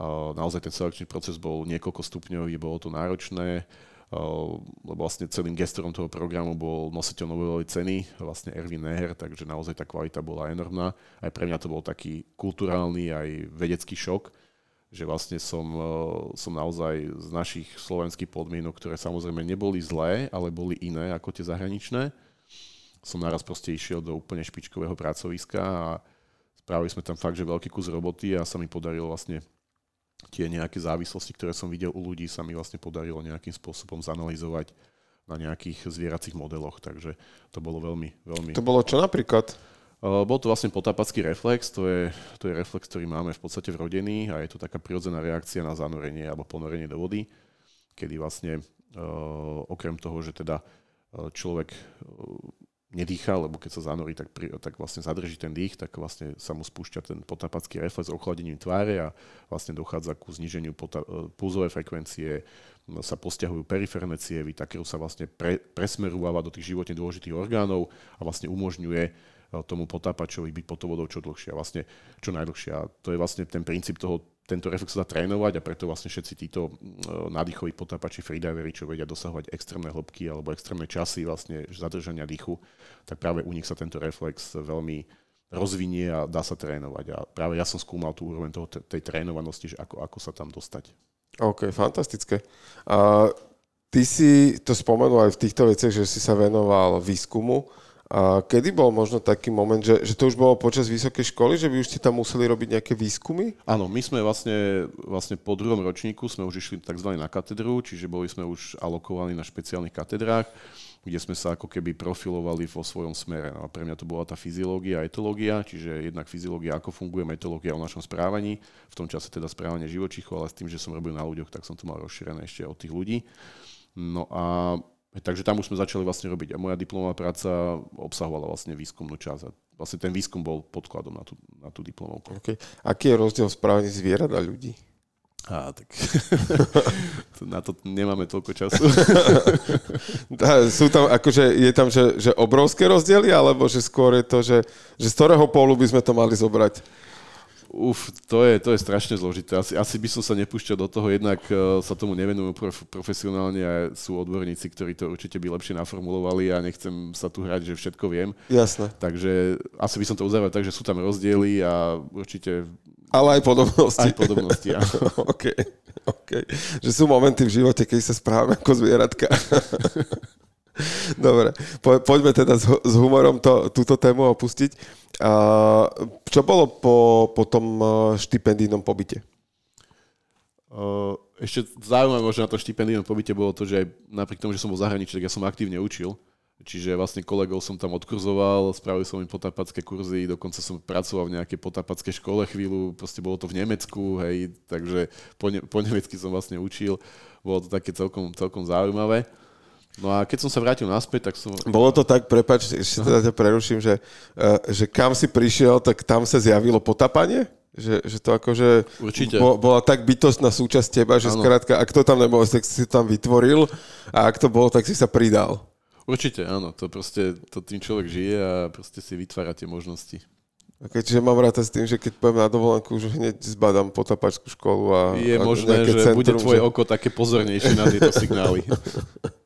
Uh, naozaj ten selekčný proces bol niekoľko stupňový, bolo to náročné lebo vlastne celým gestorom toho programu bol nositeľ Nobelovej ceny, vlastne Erwin Neher, takže naozaj tá kvalita bola enormná. Aj pre mňa to bol taký kulturálny aj vedecký šok, že vlastne som, som naozaj z našich slovenských podmienok, ktoré samozrejme neboli zlé, ale boli iné ako tie zahraničné, som naraz proste išiel do úplne špičkového pracoviska a spravili sme tam fakt, že veľký kus roboty a sa mi podarilo vlastne tie nejaké závislosti, ktoré som videl u ľudí, sa mi vlastne podarilo nejakým spôsobom zanalizovať na nejakých zvieracích modeloch, takže to bolo veľmi, veľmi... To bolo čo napríklad? Bol to vlastne potápacký reflex, to je, to je reflex, ktorý máme v podstate vrodený a je to taká prirodzená reakcia na zanorenie alebo ponorenie do vody, kedy vlastne okrem toho, že teda človek nedýcha, lebo keď sa zanorí, tak, pri, tak vlastne zadrží ten dých, tak vlastne sa mu spúšťa ten potápacký reflex ochladením tváre a vlastne dochádza ku zniženiu pota- e, pulzovej frekvencie, sa posťahujú periférne cievy, takého sa vlastne pre, presmerúva do tých životne dôležitých orgánov a vlastne umožňuje tomu potápačovi byť pod vodou čo dlhšie, vlastne čo najdlhšie. A to je vlastne ten princíp toho tento reflex sa dá trénovať a preto vlastne všetci títo e, nádychoví potápači freediveri, čo vedia dosahovať extrémne hĺbky alebo extrémne časy vlastne zadržania dýchu, tak práve u nich sa tento reflex veľmi rozvinie a dá sa trénovať. A práve ja som skúmal tú úroveň toho, tej trénovanosti, že ako, ako sa tam dostať. OK, fantastické. A ty si to spomenul aj v týchto veciach, že si sa venoval výskumu. A kedy bol možno taký moment, že, že to už bolo počas vysokej školy, že by už ste tam museli robiť nejaké výskumy? Áno, my sme vlastne, vlastne po druhom ročníku sme už išli tzv. na katedru, čiže boli sme už alokovaní na špeciálnych katedrách, kde sme sa ako keby profilovali vo svojom smere. No a pre mňa to bola tá fyziológia a etológia, čiže jednak fyziológia, ako funguje etológia o našom správaní, v tom čase teda správanie živočichov, ale s tým, že som robil na ľuďoch, tak som to mal rozšírené ešte od tých ľudí. No a Takže tam už sme začali vlastne robiť. A moja diplomová práca obsahovala vlastne výskumnú časť. A vlastne ten výskum bol podkladom na tú, na tú diplomovku. Okay. Aký je rozdiel v správaní zvierat a ľudí? Á, tak na to nemáme toľko času. Sú tam, akože, je tam, že, že obrovské rozdiely, alebo že skôr je to, že, že z ktorého polu by sme to mali zobrať? Uf, to je, to je strašne zložité. Asi, asi by som sa nepúšťal do toho, jednak uh, sa tomu nevenujú prof, profesionálne a sú odborníci, ktorí to určite by lepšie naformulovali a nechcem sa tu hrať, že všetko viem. Jasné. Takže asi by som to uzavrel tak, že sú tam rozdiely a určite... Ale aj podobnosti. Aj podobnosti, áno. OK. okay. Že sú momenty v živote, keď sa správame ako zvieratka. Dobre, po, poďme teda s, s humorom to, túto tému opustiť. Čo bolo po, po tom e, štipendijnom pobyte? Ešte zaujímavé možno na to štipendijnom pobyte bolo to, že aj napriek tomu, že som bol zahraničí, tak ja som aktívne učil. Čiže vlastne kolegov som tam odkurzoval, spravil som im potapacké kurzy, dokonca som pracoval v nejakej potapackej škole chvíľu, proste bolo to v Nemecku, hej, takže po, ne- po nemecky som vlastne učil, bolo to také celkom, celkom zaujímavé. No a keď som sa vrátil naspäť, tak som... Bolo to tak, prepač, ešte teda ťa preruším, že, uh, že kam si prišiel, tak tam sa zjavilo potapanie? Že, že to akože Určite. Bo, bola tak bytostná súčasť teba, že ano. skrátka, ak to tam nebolo, tak si tam vytvoril a ak to bolo, tak si sa pridal. Určite, áno. To proste, to tým človek žije a proste si vytvára tie možnosti. Okay, čiže mám ráta s tým, že keď poviem na dovolenku, už hneď zbadám potapačskú školu a... Je a možné, že centrum, bude tvoje že... oko také pozornejšie na tieto signály.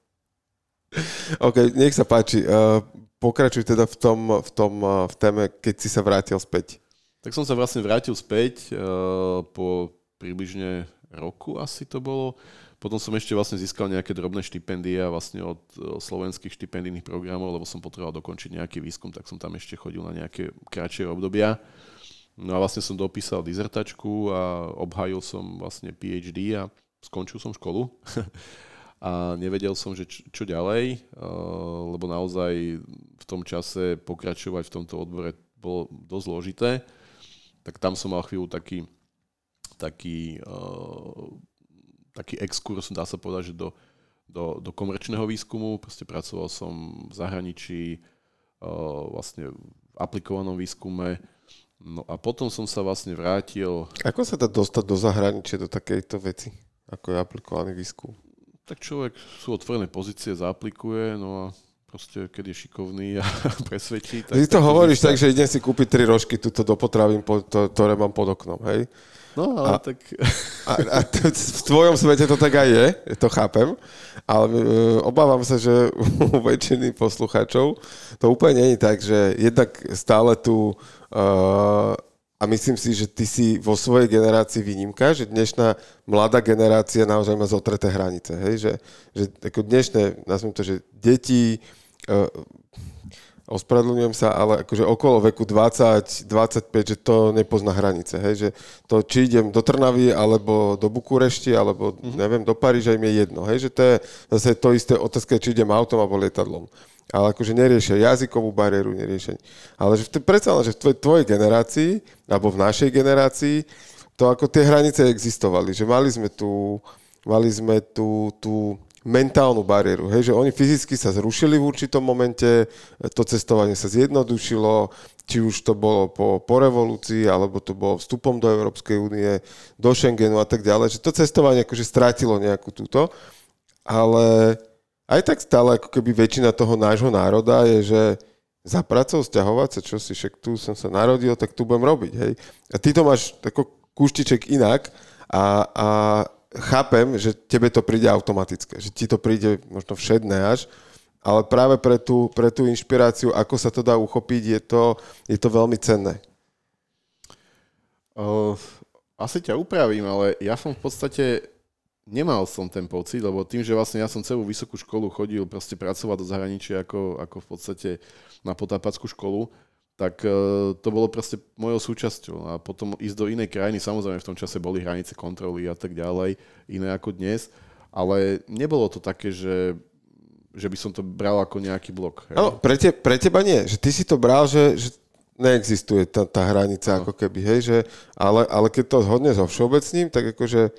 OK, nech sa páči. Uh, pokračuj teda v tom, v tom uh, v téme, keď si sa vrátil späť. Tak som sa vlastne vrátil späť uh, po približne roku asi to bolo. Potom som ešte vlastne získal nejaké drobné štipendia vlastne od slovenských štipendijných programov, lebo som potreboval dokončiť nejaký výskum, tak som tam ešte chodil na nejaké kratšie obdobia. No a vlastne som dopísal dizertačku a obhajil som vlastne PhD a skončil som školu. a nevedel som, že čo, čo ďalej, lebo naozaj v tom čase pokračovať v tomto odbore bolo dosť zložité. Tak tam som mal chvíľu taký, taký, taký exkurs, dá sa povedať, že do, do, do komerčného výskumu, proste pracoval som v zahraničí vlastne v aplikovanom výskume, no a potom som sa vlastne vrátil... Ako sa dá dostať do zahraničia, do takejto veci, ako je aplikovaný výskum? Tak človek sú otvorené pozície, zaaplikuje, no a proste, keď je šikovný a presvedčí. Tak, Ty to hovoríš tak, že idem si kúpiť tri rožky tuto do potravín, to, ktoré mám pod oknom, hej? No, ale a, tak... A, a t- v tvojom svete to tak aj je, to chápem, ale uh, obávam sa, že u väčšiny poslucháčov to úplne nie je tak, že jednak stále tu uh, a myslím si, že ty si vo svojej generácii výnimka, že dnešná mladá generácia naozaj má zotreté hranice. Hej? Že, že ako dnešné, nazviem to, že deti uh, ospravedlňujem sa, ale akože okolo veku 20, 25, že to nepozná hranice, hej, že to, či idem do Trnavy, alebo do Bukurešti, alebo mm-hmm. neviem, do Paríža im je jedno, hej, že to je zase to isté otázka, či idem autom alebo lietadlom. Ale akože neriešia jazykovú bariéru, neriešia. Ale že predsa že v tvojej, tvojej generácii, alebo v našej generácii, to ako tie hranice existovali, že mali sme tu, mali sme tu, tu mentálnu bariéru. Hej, že oni fyzicky sa zrušili v určitom momente, to cestovanie sa zjednodušilo, či už to bolo po, po revolúcii, alebo to bolo vstupom do Európskej únie, do Schengenu a tak ďalej, že to cestovanie akože strátilo nejakú túto, ale aj tak stále ako keby väčšina toho nášho národa je, že za pracou stiahovať sa, čo si však tu som sa narodil, tak tu budem robiť, hej. A ty to máš ako kúštiček inak a, a chápem, že tebe to príde automatické, že ti to príde možno všedné až, ale práve pre tú, pre tú inšpiráciu, ako sa to dá uchopiť, je to, je to veľmi cenné. Uh, asi ťa upravím, ale ja som v podstate nemal som ten pocit, lebo tým, že vlastne ja som celú vysokú školu chodil proste pracovať do zahraničia ako, ako v podstate na potápackú školu, tak uh, to bolo proste mojou súčasťou. A potom ísť do inej krajiny, samozrejme v tom čase boli hranice kontroly a tak ďalej, iné ako dnes, ale nebolo to také, že, že by som to bral ako nejaký blok. Áno, pre, te, pre teba nie, že ty si to bral, že, že neexistuje tá, tá hranica no. ako keby, hej, že, ale, ale keď to hodne so všeobecným, tak akože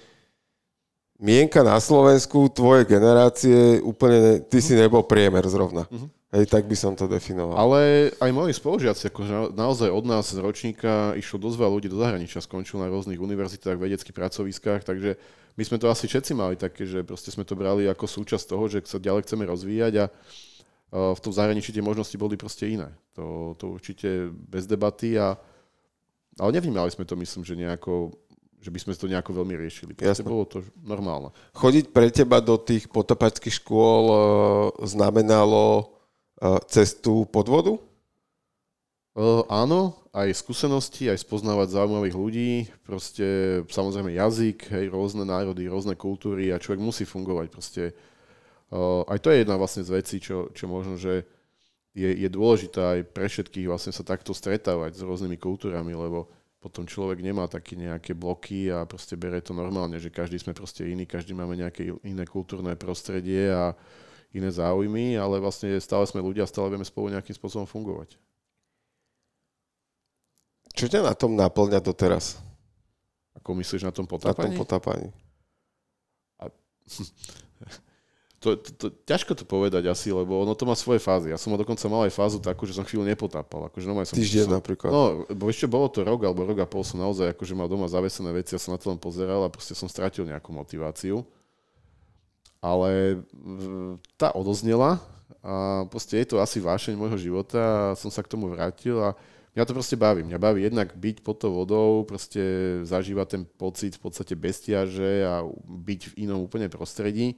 mienka na Slovensku, tvoje generácie, úplne, ty si nebol priemer zrovna. Uh-huh. Hej, tak by som to definoval. Ale aj moji spolužiaci, akože naozaj od nás z ročníka išlo dosť veľa ľudí do zahraničia, skončil na rôznych univerzitách, vedeckých pracoviskách, takže my sme to asi všetci mali také, že proste sme to brali ako súčasť toho, že sa ďalej chceme rozvíjať a v tom zahraničí tie možnosti boli proste iné. To, to určite bez debaty a ale nevnímali sme to, myslím, že nejako že by sme to nejako veľmi riešili. Proste bolo to normálne. Chodiť pre teba do tých potopačských škôl e, znamenalo cestu pod vodu? Uh, áno, aj skúsenosti, aj spoznávať zaujímavých ľudí, proste samozrejme jazyk, hej, rôzne národy, rôzne kultúry a človek musí fungovať. Proste, uh, aj to je jedna vlastne z vecí, čo, čo možno, že je, je dôležité aj pre všetkých vlastne sa takto stretávať s rôznymi kultúrami, lebo potom človek nemá také nejaké bloky a proste berie to normálne, že každý sme proste iný, každý máme nejaké iné kultúrne prostredie a iné záujmy, ale vlastne stále sme ľudia, stále vieme spolu nejakým spôsobom fungovať. Čo ťa na tom naplňa doteraz? Ako myslíš na tom potápaní? Na tom potápaní. A, to, to, to, ťažko to povedať asi, lebo ono to má svoje fázy. Ja som mal dokonca mal aj fázu takú, že som chvíľu nepotápal. Akože som, Týždeň som, napríklad. No, bo ešte bolo to rok alebo rok a pol som naozaj akože mal doma zavesené veci, ja som na to len pozeral a proste som stratil nejakú motiváciu ale tá odoznela a proste je to asi vášeň môjho života a som sa k tomu vrátil a mňa to proste baví. Mňa baví jednak byť pod tou vodou, proste zažívať ten pocit v podstate bestiaže a byť v inom úplne prostredí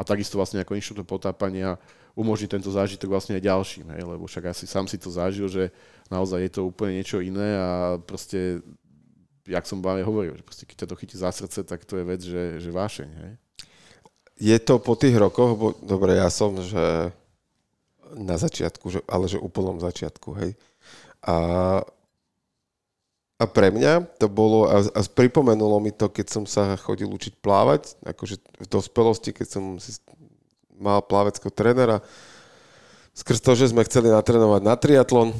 a takisto vlastne ako inštitút potápania umožní tento zážitok vlastne aj ďalším, hej, lebo však asi sám si to zažil, že naozaj je to úplne niečo iné a proste, jak som vám hovoril, že proste keď ťa to chytí za srdce, tak to je vec, že, že vášeň, hej je to po tých rokoch, bo, dobre, ja som, že na začiatku, že, ale že úplnom začiatku, hej. A, a pre mňa to bolo, a, a pripomenulo mi to, keď som sa chodil učiť plávať, akože v dospelosti, keď som si mal pláveckého trénera, skrz to, že sme chceli natrénovať na triatlon,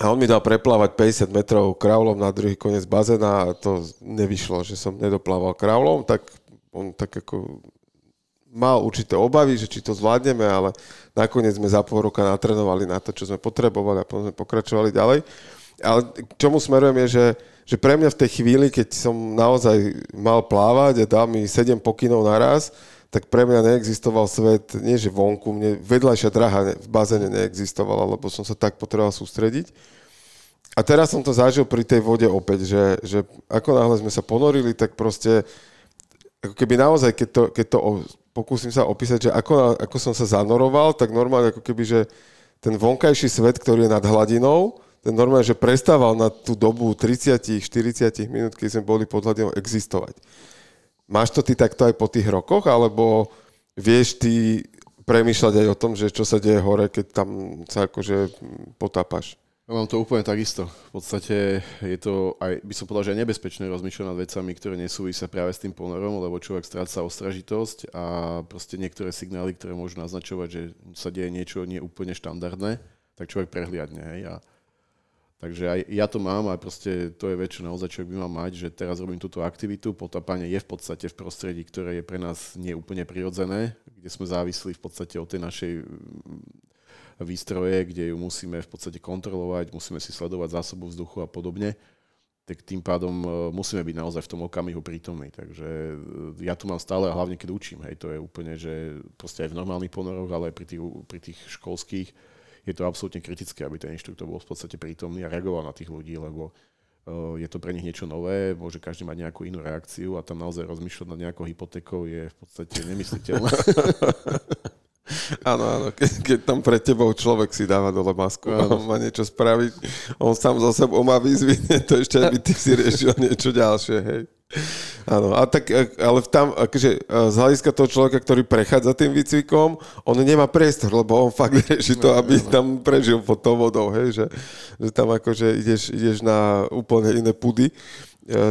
a on mi dal preplávať 50 metrov kraulom na druhý koniec bazéna a to nevyšlo, že som nedoplával kraulom, tak on tak ako mal určité obavy, že či to zvládneme, ale nakoniec sme za pol roka natrenovali na to, čo sme potrebovali a potom sme pokračovali ďalej. Ale k čomu smerujem je, že, že pre mňa v tej chvíli, keď som naozaj mal plávať a dal mi 7 pokynov naraz, tak pre mňa neexistoval svet, nie že vonku, mne vedľajšia draha v bazéne neexistovala, lebo som sa tak potreboval sústrediť. A teraz som to zažil pri tej vode opäť, že, že ako náhle sme sa ponorili, tak proste ako keby naozaj, keď to, keď to pokúsim sa opísať, že ako, ako som sa zanoroval, tak normálne ako keby, že ten vonkajší svet, ktorý je nad hladinou, ten normálne, že prestával na tú dobu 30-40 minút, keď sme boli pod hladinou, existovať. Máš to ty takto aj po tých rokoch, alebo vieš ty premýšľať aj o tom, že čo sa deje hore, keď tam sa akože potápaš? Ja mám to úplne takisto. V podstate je to aj, by som povedal, že aj nebezpečné rozmýšľať nad vecami, ktoré nesúvisia práve s tým ponorom, lebo človek stráca ostražitosť a proste niektoré signály, ktoré môžu naznačovať, že sa deje niečo nie úplne štandardné, tak človek prehliadne. Hej? A, takže aj ja to mám a proste to je väčšie naozaj človek by mal mať, že teraz robím túto aktivitu. Potapanie je v podstate v prostredí, ktoré je pre nás neúplne prirodzené, kde sme závislí v podstate od tej našej výstroje, kde ju musíme v podstate kontrolovať, musíme si sledovať zásobu vzduchu a podobne, tak tým pádom e, musíme byť naozaj v tom okamihu prítomní. Takže e, ja tu mám stále a hlavne keď učím, hej, to je úplne, že proste aj v normálnych ponoroch, ale aj pri tých, pri tých školských je to absolútne kritické, aby ten inštruktor bol v podstate prítomný a reagoval na tých ľudí, lebo e, je to pre nich niečo nové, môže každý mať nejakú inú reakciu a tam naozaj rozmýšľať nad nejakou hypotékou je v podstate nemysliteľné. Áno, áno, keď, keď tam pred tebou človek si dáva dole masku a on má niečo spraviť, on sám zo sebou má výzvy, to ešte aby ty si riešil niečo ďalšie, hej. Áno, a tak, ale tam, akože z hľadiska toho človeka, ktorý prechádza tým výcvikom, on nemá priestor, lebo on fakt rieši to, aby tam prežil pod tou vodou, hej, že, že tam akože ideš, ideš na úplne iné pudy, e,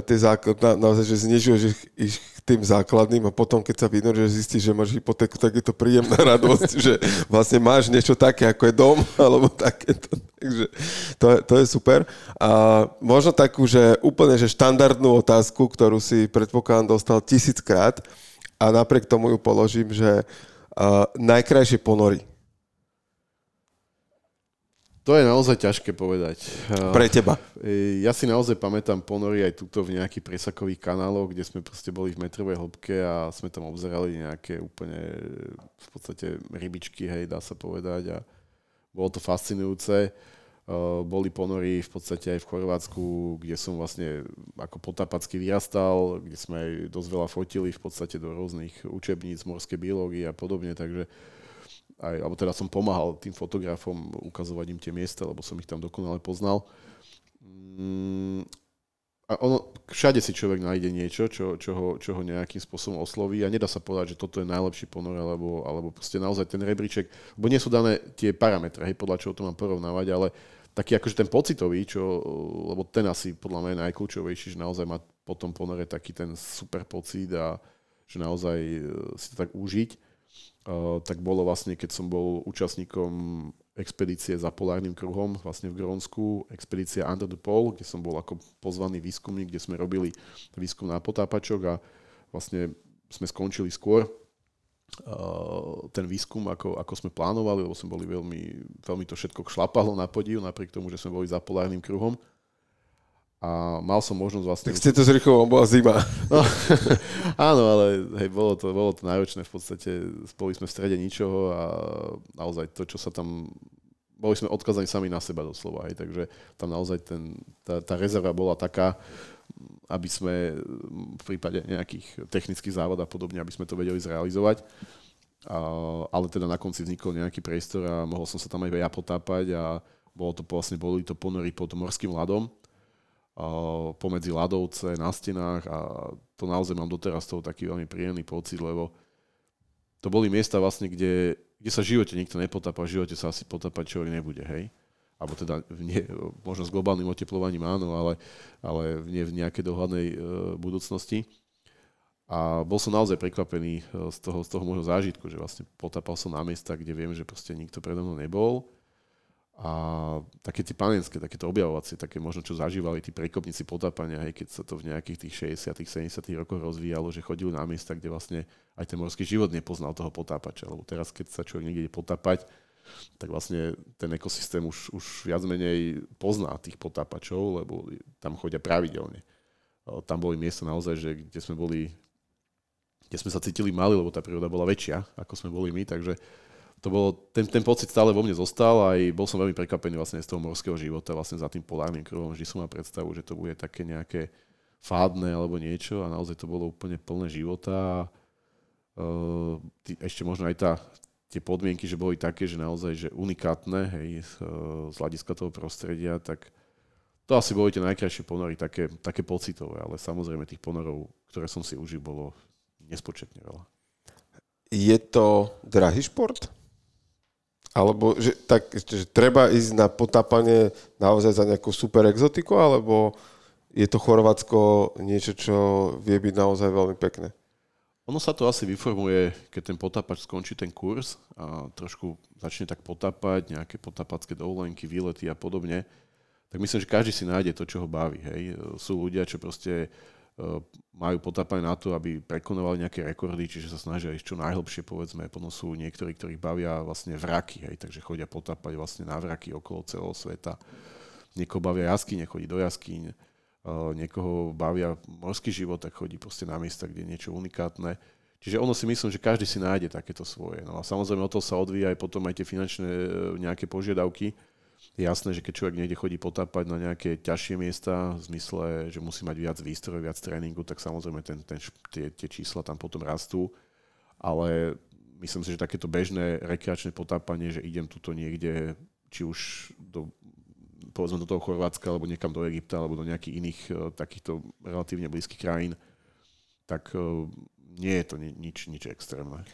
tie základ, na, naozaj, že znižuješ ich, ich tým základným a potom, keď sa vynoríš, zistíš, že máš hypotéku, tak je to príjemná radosť, že vlastne máš niečo také, ako je dom, alebo takéto. Takže to je, to je super. A možno takú, že úplne že štandardnú otázku, ktorú si predpokladám dostal tisíckrát a napriek tomu ju položím, že uh, najkrajšie ponory. To je naozaj ťažké povedať. Pre teba. E, ja si naozaj pamätám ponory aj tuto v nejakých presakových kanáloch, kde sme proste boli v metrovej hĺbke a sme tam obzerali nejaké úplne v podstate rybičky, hej, dá sa povedať. A bolo to fascinujúce. Boli ponory v podstate aj v Chorvátsku, kde som vlastne ako potapacky vyrastal, kde sme aj dosť veľa fotili v podstate do rôznych učebníc morskej biológie a podobne, takže aj, alebo teda som pomáhal tým fotografom ukazovať im tie miesta, lebo som ich tam dokonale poznal. Mm, a ono, všade si človek nájde niečo, čo, čo, ho, čo ho nejakým spôsobom osloví a nedá sa povedať, že toto je najlepší ponor, alebo, alebo proste naozaj ten rebríček, lebo nie sú dané tie parametre, hej, podľa čoho to mám porovnávať, ale taký akože ten pocitový, čo, lebo ten asi podľa mňa je najkľúčovejší, že naozaj má po tom ponore taký ten super pocit a že naozaj e, si to tak užiť tak bolo vlastne, keď som bol účastníkom expedície za polárnym kruhom vlastne v Grónsku, expedícia Under the Pole, kde som bol ako pozvaný výskumník, kde sme robili výskum na potápačok a vlastne sme skončili skôr ten výskum, ako, ako sme plánovali, lebo sme boli veľmi, veľmi to všetko šlapalo na podiu, napriek tomu, že sme boli za polárnym kruhom a mal som možnosť vlastne... Tak ste to s Rychovom, bola zima. No, áno, ale hej, bolo to, bolo to náročné, v podstate boli sme v strede ničoho a naozaj to, čo sa tam... Boli sme odkazaní sami na seba doslova, hej, takže tam naozaj ten, tá, tá rezerva bola taká, aby sme v prípade nejakých technických závod a podobne, aby sme to vedeli zrealizovať. A, ale teda na konci vznikol nejaký priestor a mohol som sa tam aj ja potápať a bolo to vlastne, boli to ponory pod morským ľadom, pomedzi ľadovce na stenách a to naozaj mám doteraz toho taký veľmi príjemný pocit, lebo to boli miesta vlastne, kde, kde sa v živote nikto nepotápa, v živote sa asi potápať človek nebude, hej? Alebo teda nie, možno s globálnym oteplovaním áno, ale, ale nie v nejakej dohľadnej e, budúcnosti. A bol som naozaj prekvapený e, z toho, z toho môjho zážitku, že vlastne potápal som na miesta, kde viem, že proste nikto predo mnou nebol a také tie panenské, takéto objavovacie, také možno čo zažívali tí prekopníci potápania, hej, keď sa to v nejakých tých 60 70 rokoch rozvíjalo, že chodili na miesta, kde vlastne aj ten morský život nepoznal toho potápača. Lebo teraz, keď sa človek niekde ide potápať, tak vlastne ten ekosystém už, už viac menej pozná tých potápačov, lebo tam chodia pravidelne. Tam boli miesta naozaj, že kde sme boli, kde sme sa cítili mali, lebo tá príroda bola väčšia, ako sme boli my, takže to bolo, ten, ten pocit stále vo mne zostal a aj bol som veľmi prekvapený vlastne z toho morského života, vlastne za tým polárnym kruhom. Vždy som mal predstavu, že to bude také nejaké fádne alebo niečo a naozaj to bolo úplne plné života. Uh, ešte možno aj tá, tie podmienky, že boli také, že naozaj že unikátne hej, z hľadiska toho prostredia, tak to asi boli tie najkrajšie ponory, také, také pocitové, ale samozrejme tých ponorov, ktoré som si užil, bolo nespočetne veľa. Je to drahý šport? Alebo že, tak, že treba ísť na potápanie naozaj za nejakú super exotiku, alebo je to Chorvátsko niečo, čo vie byť naozaj veľmi pekné? Ono sa to asi vyformuje, keď ten potápač skončí ten kurz a trošku začne tak potápať, nejaké potápacké dovolenky, výlety a podobne, tak myslím, že každý si nájde to, čo ho baví. Hej. Sú ľudia, čo proste majú potápanie na to, aby prekonovali nejaké rekordy, čiže sa snažia ísť čo najhlbšie, povedzme. Potom sú niektorí, ktorí bavia vlastne vraky, hej, takže chodia potápať vlastne na vraky okolo celého sveta. Niekoho bavia jaskyne, chodí do jaskyň, eh, niekoho bavia morský život, tak chodí proste na miesta, kde je niečo unikátne. Čiže ono si myslím, že každý si nájde takéto svoje. No a samozrejme o to sa odvíja aj potom aj tie finančné eh, nejaké požiadavky, je jasné, že keď človek niekde chodí potápať na nejaké ťažšie miesta, v zmysle, že musí mať viac výstrojov, viac tréningu, tak samozrejme ten, ten, tie, tie čísla tam potom rastú. Ale myslím si, že takéto bežné rekreačné potápanie, že idem tuto niekde, či už do, povedzme do toho Chorvátska, alebo niekam do Egypta, alebo do nejakých iných uh, takýchto relatívne blízkych krajín, tak uh, nie je to ni- nič, nič extrémne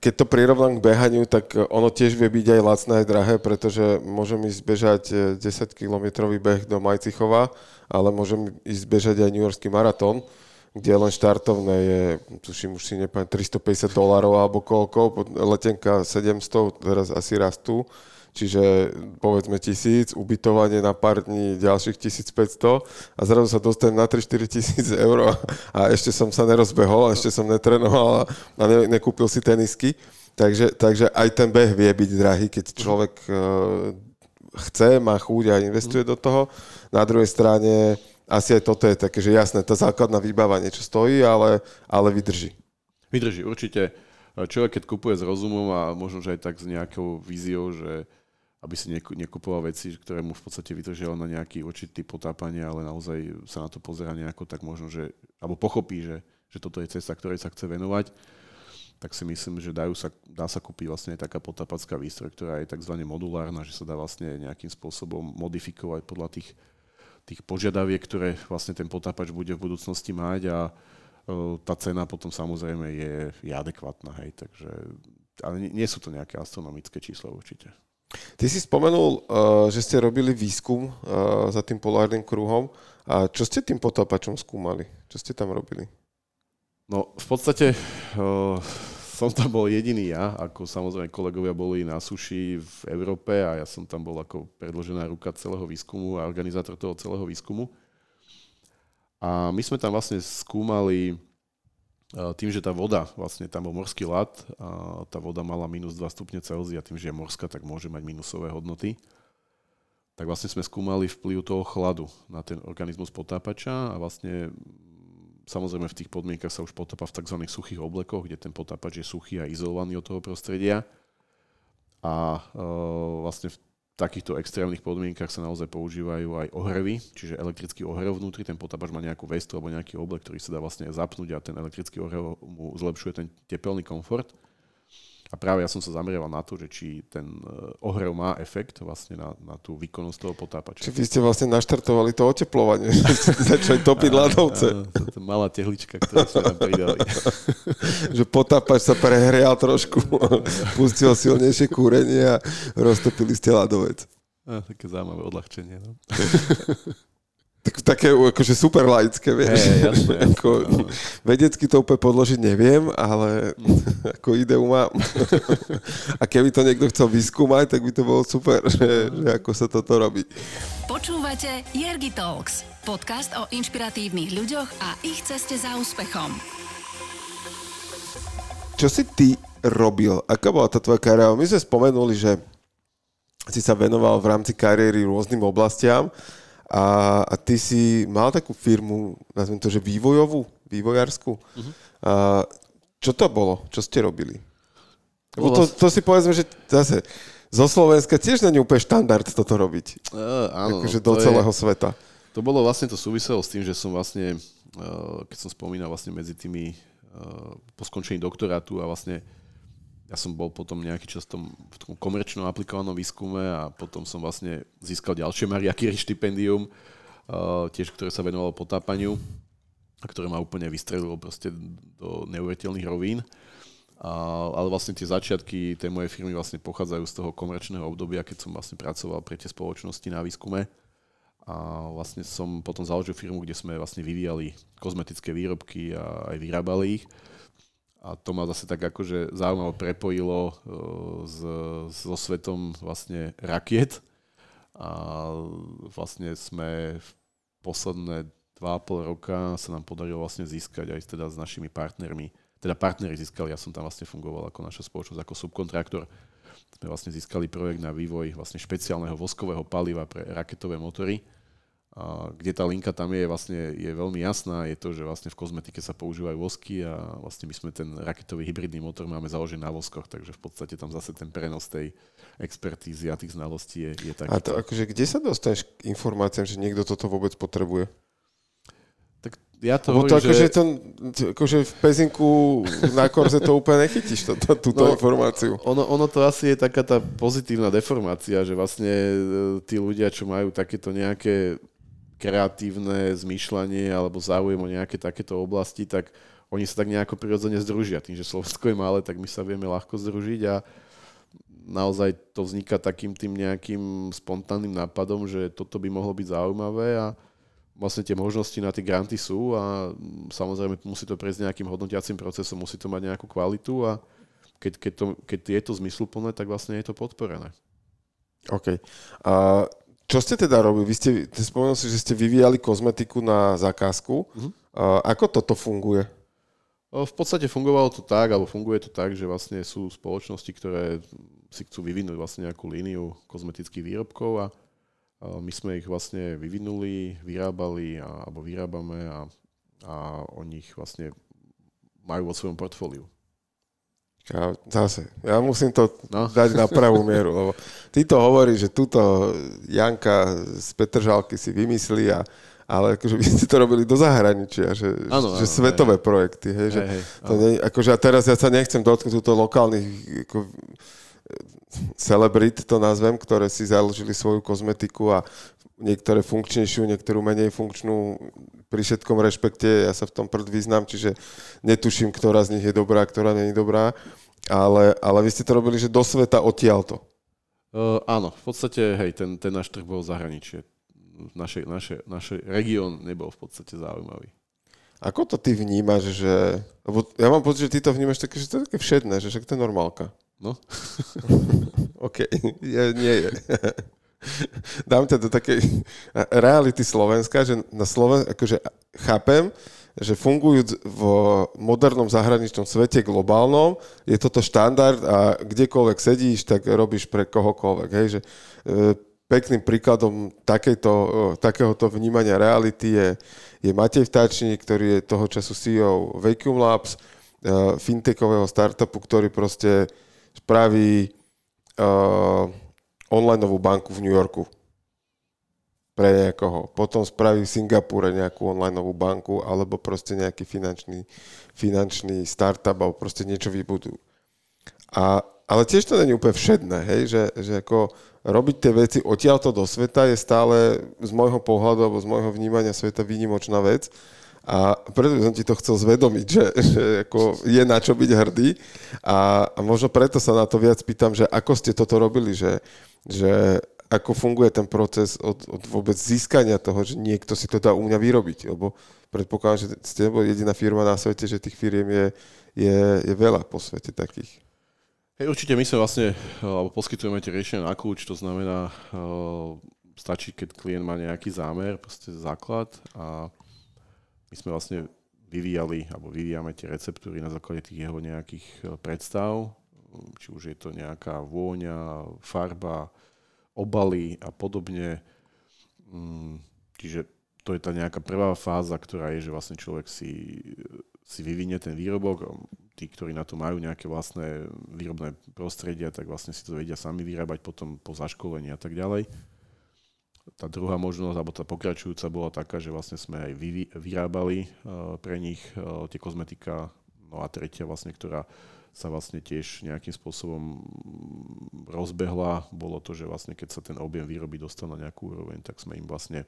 keď to prirovnám k behaniu, tak ono tiež vie byť aj lacné, aj drahé, pretože môžem ísť bežať 10-kilometrový e, beh do Majcichova, ale môžem ísť bežať aj New Yorkský maratón, kde len štartovné je, tuším, už si nepamätám, 350 dolárov alebo koľko, letenka 700, teraz asi rastú čiže povedzme tisíc, ubytovanie na pár dní ďalších 1500 a zrazu sa dostanem na 3-4 tisíc eur a ešte som sa nerozbehol, a ešte som netrenoval a ne, nekúpil si tenisky. Takže, takže aj ten beh vie byť drahý, keď človek uh, chce, má chuť a investuje do toho. Na druhej strane asi aj toto je také, že jasné, tá základná výbava niečo stojí, ale, ale vydrží. Vydrží, určite. Človek, keď kupuje s rozumom a možno, že aj tak s nejakou víziou, že aby si nekupoval veci, ktoré mu v podstate vytržia na nejaký určitý potápanie, ale naozaj sa na to pozera nejako, tak možno, že, alebo pochopí, že, že toto je cesta, ktorej sa chce venovať, tak si myslím, že dajú sa, dá sa kúpiť vlastne aj taká potápacká výstroj, ktorá je tzv. modulárna, že sa dá vlastne nejakým spôsobom modifikovať podľa tých, tých požiadaviek, ktoré vlastne ten potápač bude v budúcnosti mať a tá cena potom samozrejme je, je adekvátna, hej, takže ale nie, nie sú to nejaké astronomické čísla určite. Ty si spomenul, uh, že ste robili výskum uh, za tým polárnym kruhom. A čo ste tým potápačom skúmali? Čo ste tam robili? No, v podstate uh, som tam bol jediný ja, ako samozrejme kolegovia boli na suši v Európe a ja som tam bol ako predložená ruka celého výskumu a organizátor toho celého výskumu. A my sme tam vlastne skúmali tým, že tá voda, vlastne tam bol morský a tá voda mala minus 2 stupne Celzia, tým, že je morská, tak môže mať minusové hodnoty. Tak vlastne sme skúmali vplyv toho chladu na ten organizmus potápača a vlastne samozrejme v tých podmienkach sa už potápa v tzv. suchých oblekoch, kde ten potápač je suchý a izolovaný od toho prostredia. A e, vlastne v takýchto extrémnych podmienkach sa naozaj používajú aj ohrevy, čiže elektrický ohrev vnútri, ten potápač má nejakú vestu alebo nejaký oblek, ktorý sa dá vlastne zapnúť a ten elektrický ohrev mu zlepšuje ten tepelný komfort. A práve ja som sa zameriaval na to, že či ten eh, ohrev má efekt vlastne na, na tú výkonnosť toho potápača. Čiže vy ste vlastne naštartovali to oteplovanie, že ste začali topiť ľadovce. To malá tehlička, ktorú sme tam pridali. že potápač sa prehrial trošku, pustil silnejšie kúrenie a roztopili ste ľadovec. A, také zaujímavé odľahčenie. No. Tak, také akože super laické, vieš. Hey, jasne, jasne, ako, no. vedecky to úplne podložiť neviem, ale ako ideu mám. A keby to niekto chcel vyskúmať, tak by to bolo super, že, že ako sa toto robí. Počúvate Jergi Talks, podcast o inšpiratívnych ľuďoch a ich ceste za úspechom. Čo si ty robil? Aká bola tá tvoja kariéra? My sme spomenuli, že si sa venoval v rámci kariéry rôznym oblastiam a, a ty si mal takú firmu, nazvem to, že vývojovú, vývojárskú. Uh-huh. A, čo to bolo? Čo ste robili? Lebo to, to si povedzme, že zase zo Slovenska tiež není úplne štandard toto robiť. Uh, áno, akože no, do celého je, sveta. To bolo vlastne, to súviselo s tým, že som vlastne, uh, keď som spomínal vlastne medzi tými uh, po skončení doktorátu a vlastne ja som bol potom nejaký čas v tom, komerčnom aplikovanom výskume a potom som vlastne získal ďalšie Maria Curie štipendium, uh, tiež ktoré sa venovalo potápaniu a ktoré ma úplne vystrelilo proste do neuveriteľných rovín. Ale vlastne tie začiatky tej mojej firmy vlastne pochádzajú z toho komerčného obdobia, keď som vlastne pracoval pre tie spoločnosti na výskume. A vlastne som potom založil firmu, kde sme vlastne vyvíjali kozmetické výrobky a aj vyrábali ich a to ma zase tak akože zaujímaво prepojilo uh, s, so svetom vlastne rakiet. A vlastne sme v posledné 2,5 roka sa nám podarilo vlastne získať aj teda s našimi partnermi, teda partneri získali, ja som tam vlastne fungoval ako naša spoločnosť, ako subkontraktor, sme vlastne získali projekt na vývoj vlastne špeciálneho voskového paliva pre raketové motory a kde tá linka tam je, vlastne je veľmi jasná, je to, že vlastne v kozmetike sa používajú vosky a vlastne my sme ten raketový hybridný motor máme založený na voskoch, takže v podstate tam zase ten prenos tej expertízy a tých znalostí je, je taký. A to akože kde sa dostaneš k informáciám, že niekto toto vôbec potrebuje? Tak ja to Lebo hovorím, to akože, že... to, akože v pezinku na korze to úplne nechytíš, to, to, túto No, informáciu. Ono, ono to asi je taká tá pozitívna deformácia, že vlastne e, tí ľudia, čo majú takéto nejaké kreatívne zmýšľanie alebo záujem o nejaké takéto oblasti, tak oni sa tak nejako prirodzene združia. Tým, že Slovensko je malé, tak my sa vieme ľahko združiť a naozaj to vzniká takým tým nejakým spontánnym nápadom, že toto by mohlo byť zaujímavé a vlastne tie možnosti na tie granty sú a samozrejme musí to prejsť nejakým hodnotiacím procesom, musí to mať nejakú kvalitu a keď, keď, to, keď je to zmysluplné, tak vlastne je to podporené. OK. A čo ste teda robili? Vy ste, spomenul si, že ste vyvíjali kozmetiku na zakázku. Uh-huh. Ako toto funguje? V podstate fungovalo to tak, alebo funguje to tak, že vlastne sú spoločnosti, ktoré si chcú vyvinúť vlastne nejakú líniu kozmetických výrobkov a my sme ich vlastne vyvinuli, vyrábali a, alebo vyrábame a, a oni ich vlastne majú vo svojom portfóliu. Ja, zase, ja musím to No. dať na pravú mieru, lebo ty to hovoríš, že túto Janka z Petržalky si vymyslí, a, ale akože vy ste to robili do zahraničia, že, Áno, že áno, svetové projekty, hej, že Hej, hej, to nie, akože a teraz ja sa nechcem dotknúť túto lokálnych ako, celebrit, to nazvem, ktoré si založili svoju kozmetiku a niektoré funkčnejšiu, niektorú menej funkčnú, pri všetkom rešpekte, ja sa v tom prd vyznám, čiže netuším, ktorá z nich je dobrá, ktorá je dobrá, ale, ale vy ste to robili, že do sveta odtiaľto. Uh, áno, v podstate, hej, ten, ten náš trh bol v zahraničí. Naše, naše, naše región nebol v podstate zaujímavý. Ako to ty vnímaš, že... Lebo ja mám pocit, že ty to vnímaš také, že to je také všedné, že však to je normálka. No, OK, je, nie je. Dám ťa do takej reality Slovenska, že na Sloven... akože chápem, že fungujúc v modernom zahraničnom svete globálnom, je toto štandard a kdekoľvek sedíš, tak robíš pre kohokoľvek. Hej? Že, e, pekným príkladom takejto, e, takéhoto vnímania reality je, je Matej Vtáčnik, ktorý je toho času CEO Vacuum Labs, e, fintechového startupu, ktorý proste spraví uh, onlineovú banku v New Yorku pre niekoho. Potom spraví v Singapúre nejakú onlineovú banku alebo proste nejaký finančný, finančný startup alebo proste niečo vybudujú. A, ale tiež to není úplne všedné, hej? Že, že ako robiť tie veci odtiaľto do sveta je stále z môjho pohľadu alebo z môjho vnímania sveta výnimočná vec. A preto som ti to chcel zvedomiť, že, že ako je na čo byť hrdý. A, a možno preto sa na to viac pýtam, že ako ste toto robili, že, že ako funguje ten proces od, od vôbec získania toho, že niekto si to dá u mňa vyrobiť, lebo predpokladám, že ste jediná firma na svete, že tých firiem je, je, je veľa po svete takých. Hej, určite my sme vlastne, alebo poskytujeme tie riešenia na kľúč, to znamená, stačí, keď klient má nejaký zámer, proste základ a my sme vlastne vyvíjali, alebo vyvíjame tie receptúry na základe tých jeho nejakých predstav, či už je to nejaká vôňa, farba, obaly a podobne. Mm, čiže to je tá nejaká prvá fáza, ktorá je, že vlastne človek si, si vyvinie ten výrobok. Tí, ktorí na to majú nejaké vlastné výrobné prostredia, tak vlastne si to vedia sami vyrábať potom po zaškolení a tak ďalej. Tá druhá možnosť, alebo tá pokračujúca bola taká, že vlastne sme aj vy, vyrábali uh, pre nich uh, tie kozmetika. No a tretia vlastne, ktorá sa vlastne tiež nejakým spôsobom rozbehla, bolo to, že vlastne keď sa ten objem výroby dostal na nejakú úroveň, tak sme im vlastne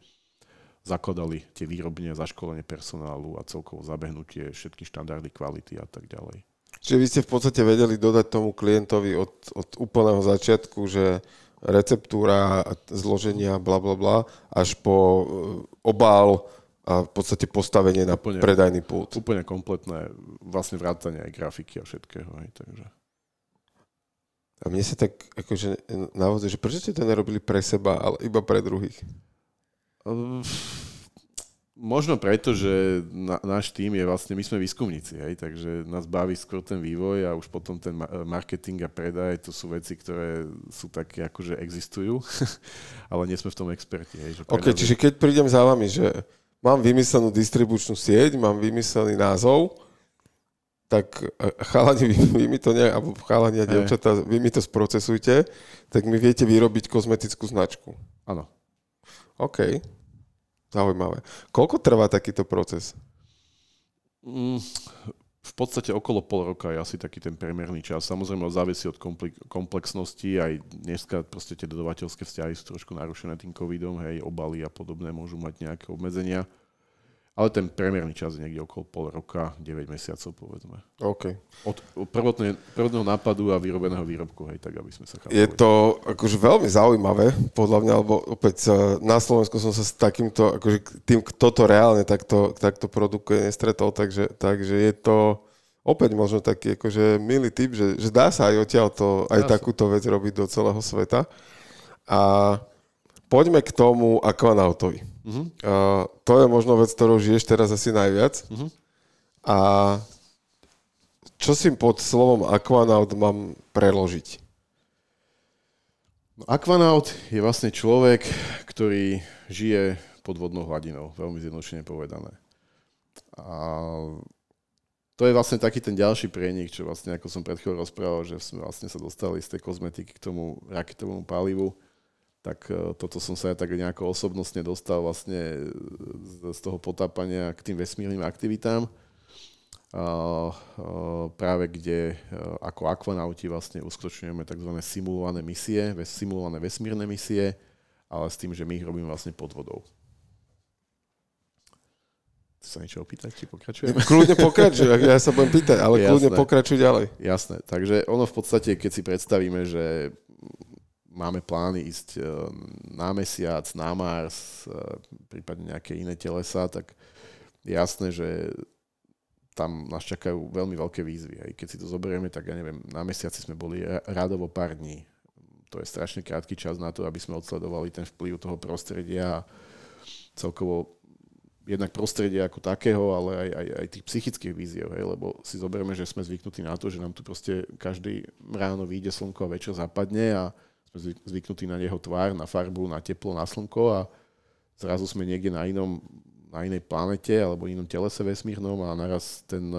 zakladali tie výrobne, zaškolenie personálu a celkovo zabehnutie všetky štandardy kvality a tak ďalej. Čiže vy ste v podstate vedeli dodať tomu klientovi od, od úplného začiatku, že receptúra, zloženia, bla bla bla, až po e, obal, a v podstate postavenie na úplne, predajný pult. Úplne kompletné, vlastne vrátanie aj grafiky a všetkého. Aj, takže. A mne sa tak akože naozaj, že prečo ste to nerobili pre seba, ale iba pre druhých? Uh, možno preto, že na, náš tým je vlastne, my sme výskumníci, hej, takže nás baví skôr ten vývoj a už potom ten marketing a predaj, to sú veci, ktoré sú také, akože existujú, ale nie sme v tom experti. Hej, že OK, čiže keď prídem za vami, že mám vymyslenú distribučnú sieť, mám vymyslený názov, tak chalani, vy, vy mi to ne, alebo chalani a devčatá, vy mi to sprocesujte, tak mi viete vyrobiť kozmetickú značku. Áno. OK. Zaujímavé. Koľko trvá takýto proces? Mm, v podstate okolo pol roka je asi taký ten priemerný čas. Samozrejme závisí od komplexnosti. Aj dneska proste tie dodavateľské vzťahy sú trošku narušené tým covidom, hej, obaly a podobné môžu mať nejaké obmedzenia. Ale ten priemerný čas je niekde okolo pol roka, 9 mesiacov povedzme. OK. Od prvotné, prvotného nápadu a vyrobeného výrobku, hej, tak aby sme sa chápali. Je to akože veľmi zaujímavé, podľa mňa, lebo opäť eh, na Slovensku som sa s takýmto, akože tým, kto to reálne takto, takto produkuje, nestretol, takže, takže je to opäť možno taký akože milý typ, že, že dá sa aj odtiaľ to, aj dá takúto vec robiť do celého sveta. A poďme k tomu Aquanautovi. Uh-huh. Uh, to je možno vec, ktorou žiješ teraz asi najviac. Uh-huh. A čo si pod slovom Aquanaut mám preložiť? No, Aquanaut je vlastne človek, ktorý žije pod vodnou hladinou, veľmi zjednodušene povedané. A to je vlastne taký ten ďalší prienik, čo vlastne, ako som pred chvíľou rozprával, že sme vlastne sa dostali z tej kozmetiky k tomu raketovému palivu tak e, toto som sa aj tak nejako osobnostne dostal vlastne z toho potápania k tým vesmírnym aktivitám. práve kde e, ako akvanauti vlastne uskutočňujeme tzv. simulované misie, simulované vesmírne misie, ale s tým, že my ich robíme vlastne pod vodou. Chceš sa niečo opýtať, či pokračujeme? Kľudne pokračuj, ja sa budem pýtať, ale Jasné. kľudne pokračuj ďalej. Jasné, takže ono v podstate, keď si predstavíme, že máme plány ísť e, na mesiac, na Mars, e, prípadne nejaké iné telesa, tak je jasné, že tam nás čakajú veľmi veľké výzvy. Aj keď si to zoberieme, tak ja neviem, na mesiaci sme boli rádovo pár dní. To je strašne krátky čas na to, aby sme odsledovali ten vplyv toho prostredia a celkovo jednak prostredia ako takého, ale aj, aj, aj tých psychických víziev, hej, lebo si zoberieme, že sme zvyknutí na to, že nám tu proste každý ráno vyjde slnko a večer zapadne a sme zvyknutí na jeho tvár, na farbu, na teplo, na slnko a zrazu sme niekde na inom na inej planete alebo inom telese vesmírnom a naraz ten,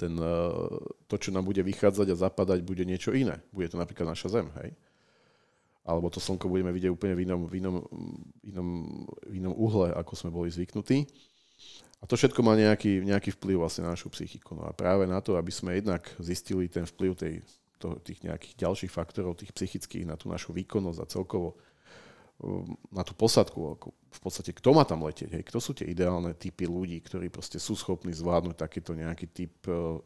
ten, e, to, čo nám bude vychádzať a zapadať, bude niečo iné. Bude to napríklad naša Zem, hej? Alebo to slnko budeme vidieť úplne v inom, v inom, inom, v inom uhle, ako sme boli zvyknutí. A to všetko má nejaký, nejaký vplyv vlastne na našu psychiku. No a práve na to, aby sme jednak zistili ten vplyv tej to, tých nejakých ďalších faktorov, tých psychických, na tú našu výkonnosť a celkovo um, na tú posadku, ako v podstate kto má tam letieť, hej, kto sú tie ideálne typy ľudí, ktorí proste sú schopní zvládnuť takýto nejaký typ uh,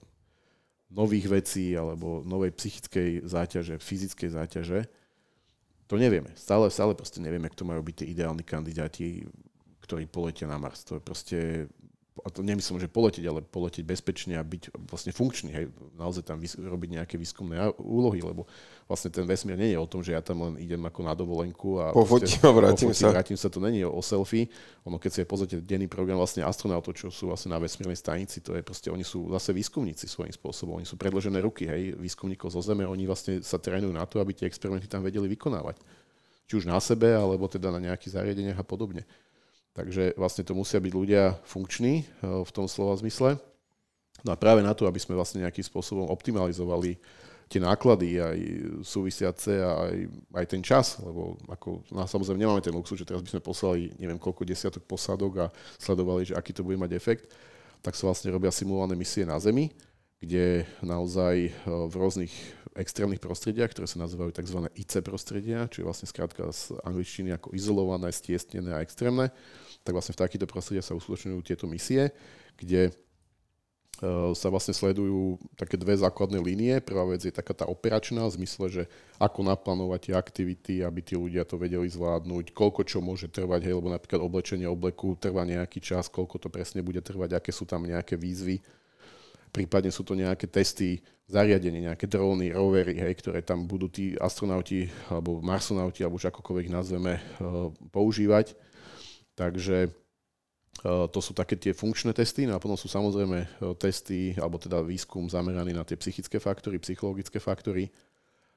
nových vecí alebo novej psychickej záťaže, fyzickej záťaže, To nevieme. Stále, stále proste nevieme, kto majú byť tie ideálni kandidáti, ktorí poletia na Mars. To je proste a to nemyslím, že poletieť, ale poletieť bezpečne a byť vlastne funkčný, hej, naozaj tam vys- robiť nejaké výskumné úlohy, lebo vlastne ten vesmír nie je o tom, že ja tam len idem ako na dovolenku a pofotím a vrátim pofotím, sa. vrátim sa, to není o, o selfie. Ono, keď si pozrite denný program vlastne astronautov, čo sú vlastne na vesmírnej stanici, to je proste, oni sú zase výskumníci svojím spôsobom, oni sú predložené ruky, hej, výskumníkov zo Zeme, oni vlastne sa trénujú na to, aby tie experimenty tam vedeli vykonávať. Či už na sebe, alebo teda na nejakých zariadeniach a podobne. Takže vlastne to musia byť ľudia funkční eh, v tom slova zmysle. No a práve na to, aby sme vlastne nejakým spôsobom optimalizovali tie náklady aj súvisiace a aj, aj ten čas, lebo ako, no samozrejme nemáme ten luxus, že teraz by sme poslali neviem koľko desiatok posádok a sledovali, že aký to bude mať efekt, tak sa vlastne robia simulované misie na Zemi, kde naozaj eh, v rôznych extrémnych prostrediach, ktoré sa nazývajú tzv. IC prostredia, čo je vlastne skrátka z angličtiny ako izolované, stiestnené a extrémne, tak vlastne v takýchto prostrediach sa uskutočňujú tieto misie, kde e, sa vlastne sledujú také dve základné línie. Prvá vec je taká tá operačná, v zmysle, že ako naplánovať tie aktivity, aby tí ľudia to vedeli zvládnuť, koľko čo môže trvať, hej, lebo napríklad oblečenie obleku trvá nejaký čas, koľko to presne bude trvať, aké sú tam nejaké výzvy. Prípadne sú to nejaké testy zariadenie, nejaké dróny, rovery, hej, ktoré tam budú tí astronauti alebo marsonauti, alebo už akokoľvek nazveme, e, používať. Takže e, to sú také tie funkčné testy, no a potom sú samozrejme e, testy, alebo teda výskum zameraný na tie psychické faktory, psychologické faktory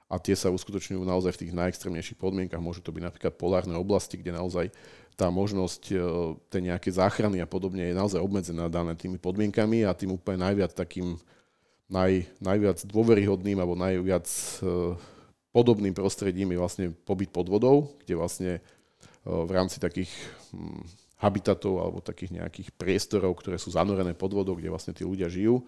a tie sa uskutočňujú naozaj v tých najextrémnejších podmienkach. Môžu to byť napríklad polárne oblasti, kde naozaj tá možnosť e, tej nejaké záchrany a podobne je naozaj obmedzená dané tými podmienkami a tým úplne najviac takým naj, najviac dôveryhodným alebo najviac podobným prostredím je vlastne pobyt pod vodou, kde vlastne v rámci takých habitatov alebo takých nejakých priestorov, ktoré sú zanorené pod vodou, kde vlastne tí ľudia žijú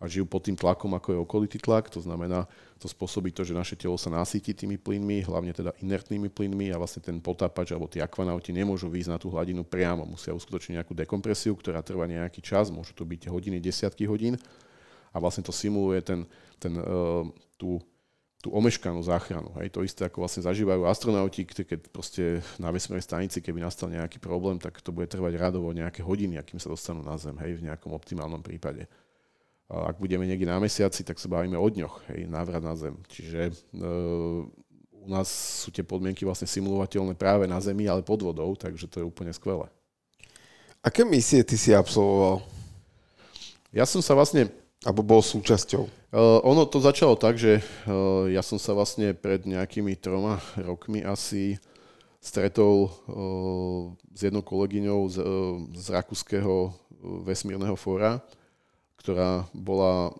a žijú pod tým tlakom, ako je okolitý tlak. To znamená, to spôsobí to, že naše telo sa nasíti tými plynmi, hlavne teda inertnými plynmi a vlastne ten potápač alebo tí akvanauti nemôžu výjsť na tú hladinu priamo. Musia uskutočniť nejakú dekompresiu, ktorá trvá nejaký čas, môžu to byť hodiny, desiatky hodín a vlastne to simuluje ten, ten, uh, tú tú omeškanú záchranu. Hej. To isté ako vlastne zažívajú astronauti, keď proste na vesmírnej stanici, keby nastal nejaký problém, tak to bude trvať radovo nejaké hodiny, akým sa dostanú na Zem, hej, v nejakom optimálnom prípade. A ak budeme niekde na mesiaci, tak sa bavíme o dňoch, hej, návrat na Zem. Čiže e, u nás sú tie podmienky vlastne simulovateľné práve na Zemi, ale pod vodou, takže to je úplne skvelé. Aké misie ty si absolvoval? Ja som sa vlastne alebo bol súčasťou? Uh, ono to začalo tak, že uh, ja som sa vlastne pred nejakými troma rokmi asi stretol uh, s jednou kolegyňou z, uh, z Rakúskeho vesmírneho fóra, ktorá bola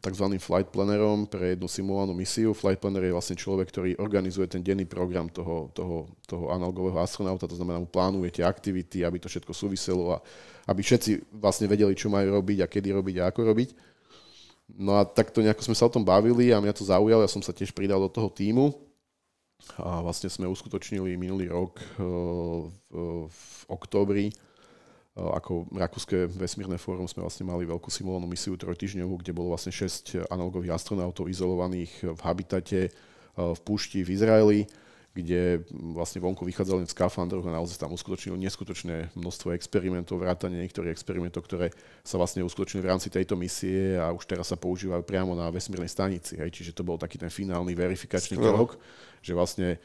tzv. flight plannerom pre jednu simulovanú misiu. Flight planner je vlastne človek, ktorý organizuje ten denný program toho, toho, toho analogového astronauta, to znamená, mu plánuje tie aktivity, aby to všetko súviselo a aby všetci vlastne vedeli, čo majú robiť a kedy robiť a ako robiť. No a takto nejako sme sa o tom bavili a mňa to zaujalo, ja som sa tiež pridal do toho týmu a vlastne sme uskutočnili minulý rok eh, v, októbri eh, ako Rakúske vesmírne fórum sme vlastne mali veľkú simulovanú misiu trojtyžňovú, kde bolo vlastne 6 analogových astronautov izolovaných v habitate eh, v púšti v Izraeli kde vlastne vonku vychádzali v skafandroch a naozaj tam uskutočnilo neskutočné množstvo experimentov, vrátane niektorých experimentov, ktoré sa vlastne uskutočnili v rámci tejto misie a už teraz sa používajú priamo na vesmírnej stanici. Hej. Čiže to bol taký ten finálny verifikačný krok, že vlastne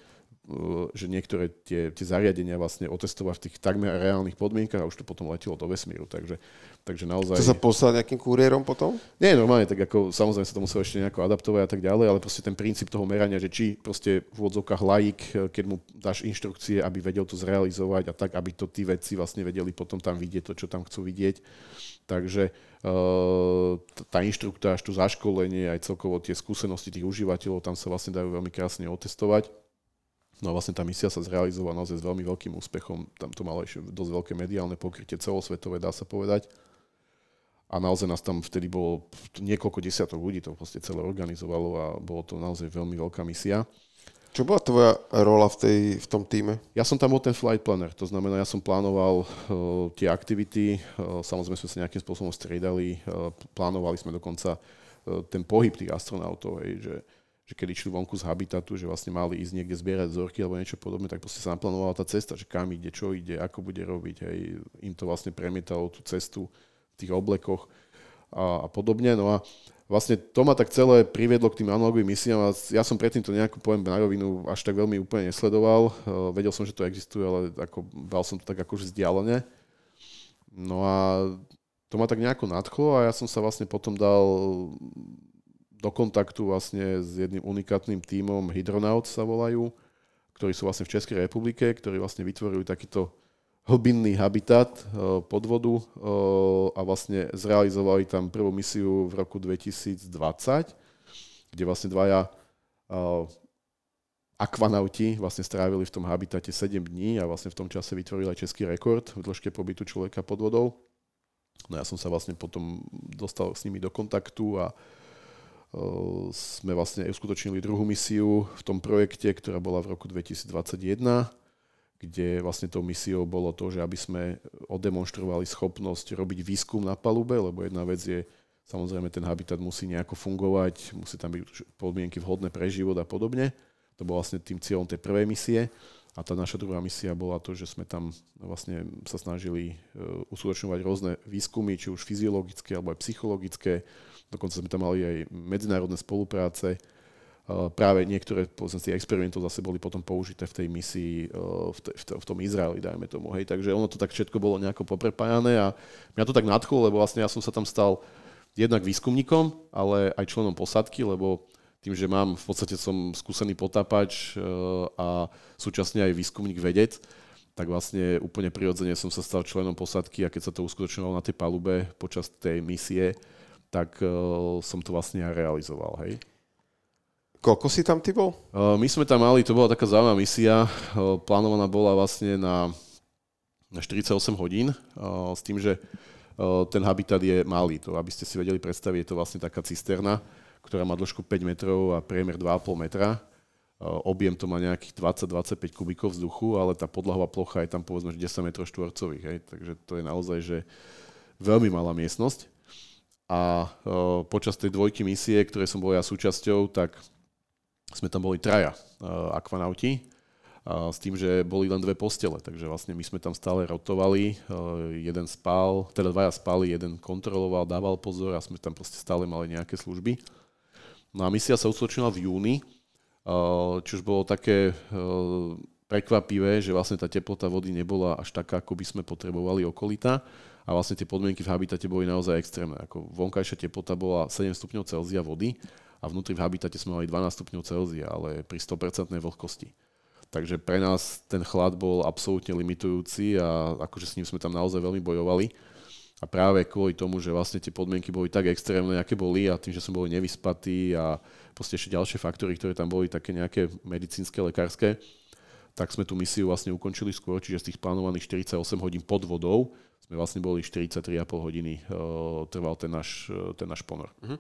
že niektoré tie, tie zariadenia vlastne otestovať v tých takmer reálnych podmienkach a už to potom letelo do vesmíru. Takže Takže naozaj... To sa poslal nejakým kuriérom potom? Nie, normálne, tak ako samozrejme sa to muselo ešte nejako adaptovať a tak ďalej, ale proste ten princíp toho merania, že či proste v úvodzovkách laik, keď mu dáš inštrukcie, aby vedel to zrealizovať a tak, aby to tí vedci vlastne vedeli potom tam vidieť to, čo tam chcú vidieť. Takže uh, tá inštruktáž, to zaškolenie, aj celkovo tie skúsenosti tých užívateľov, tam sa vlastne dajú veľmi krásne otestovať. No a vlastne tá misia sa zrealizovala naozaj s veľmi veľkým úspechom. Tam to malo ešte dosť veľké mediálne pokrytie celosvetové, dá sa povedať a naozaj nás tam vtedy bolo niekoľko desiatok ľudí, to proste celé organizovalo a bolo to naozaj veľmi veľká misia. Čo bola tvoja rola v, tej, v tom týme? Ja som tam bol ten flight planner, to znamená, ja som plánoval uh, tie aktivity, uh, samozrejme sme sa nejakým spôsobom striedali, uh, plánovali sme dokonca uh, ten pohyb tých astronautov, hej, že, že keď išli vonku z habitatu, že vlastne mali ísť niekde zbierať vzorky alebo niečo podobné, tak proste sa naplánovala tá cesta, že kam ide, čo ide, ako bude robiť. Hej. Im to vlastne premietalo tú cestu v tých oblekoch a, a podobne. No a vlastne to ma tak celé priviedlo k tým analogovým misiám a ja som predtým to nejakú pojem na rovinu až tak veľmi úplne nesledoval. Uh, vedel som, že to existuje, ale ako, bal som to tak akože vzdialene. No a to ma tak nejako nadchlo a ja som sa vlastne potom dal do kontaktu vlastne s jedným unikátnym tímom Hydronaut sa volajú, ktorí sú vlastne v Českej republike, ktorí vlastne vytvorili takýto hlbinný habitat e, pod vodu e, a vlastne zrealizovali tam prvú misiu v roku 2020, kde vlastne dvaja e, akvanauti vlastne strávili v tom habitate 7 dní a vlastne v tom čase vytvorili aj český rekord v dĺžke pobytu človeka pod vodou. No ja som sa vlastne potom dostal s nimi do kontaktu a sme vlastne uskutočnili druhú misiu v tom projekte, ktorá bola v roku 2021, kde vlastne tou misiou bolo to, že aby sme odemonstrovali schopnosť robiť výskum na palube, lebo jedna vec je, samozrejme ten habitat musí nejako fungovať, musí tam byť podmienky vhodné pre život a podobne. To bol vlastne tým cieľom tej prvej misie. A tá naša druhá misia bola to, že sme tam vlastne sa snažili e, uskutočňovať rôzne výskumy, či už fyziologické alebo aj psychologické, Dokonca sme tam mali aj medzinárodné spolupráce. Práve niektoré povedzme si, experimentov zase boli potom použité v tej misii v, te, v, te, v tom Izraeli, dajme tomu. Hej. Takže ono to tak všetko bolo nejako poprepájané a mňa to tak nadchlo, lebo vlastne ja som sa tam stal jednak výskumníkom, ale aj členom posadky, lebo tým, že mám, v podstate som skúsený potápač a súčasne aj výskumník vedec, tak vlastne úplne prirodzene som sa stal členom posadky a keď sa to uskutočňovalo na tej palube počas tej misie, tak uh, som to vlastne aj realizoval, hej. Koľko si tam ty bol? Uh, my sme tam mali, to bola taká zaujímavá misia, uh, plánovaná bola vlastne na, na 48 hodín, uh, s tým, že ten habitat je malý, to aby ste si vedeli predstaviť, je to vlastne taká cisterna, ktorá má dĺžku 5 metrov a priemer 2,5 metra. Objem to má nejakých 20-25 kubíkov vzduchu, ale tá podlahová plocha je tam povedzme 10 metrov štvorcových, hej, takže to je naozaj, že veľmi malá miestnosť a uh, počas tej dvojky misie, ktoré som bol ja súčasťou, tak sme tam boli traja uh, akvanauti uh, s tým, že boli len dve postele, takže vlastne my sme tam stále rotovali, jeden spal, teda dvaja spali, jeden kontroloval, dával pozor a sme tam proste stále mali nejaké služby. No a misia sa uskutočnila v júni, čo už bolo také prekvapivé, že vlastne tá teplota vody nebola až taká, ako by sme potrebovali okolita a vlastne tie podmienky v habitate boli naozaj extrémne. Ako vonkajšia teplota bola 7 stupňov Celzia vody a vnútri v habitate sme mali 12 stupňov Celzia, ale pri 100% vlhkosti. Takže pre nás ten chlad bol absolútne limitujúci a akože s ním sme tam naozaj veľmi bojovali. A práve kvôli tomu, že vlastne tie podmienky boli tak extrémne, aké boli a tým, že sme boli nevyspatí a proste ešte ďalšie faktory, ktoré tam boli také nejaké medicínske, lekárske, tak sme tú misiu vlastne ukončili skôr, čiže z tých plánovaných 48 hodín pod vodou sme vlastne boli 43,5 hodiny uh, trval ten náš, uh, ten náš ponor. Uh-huh.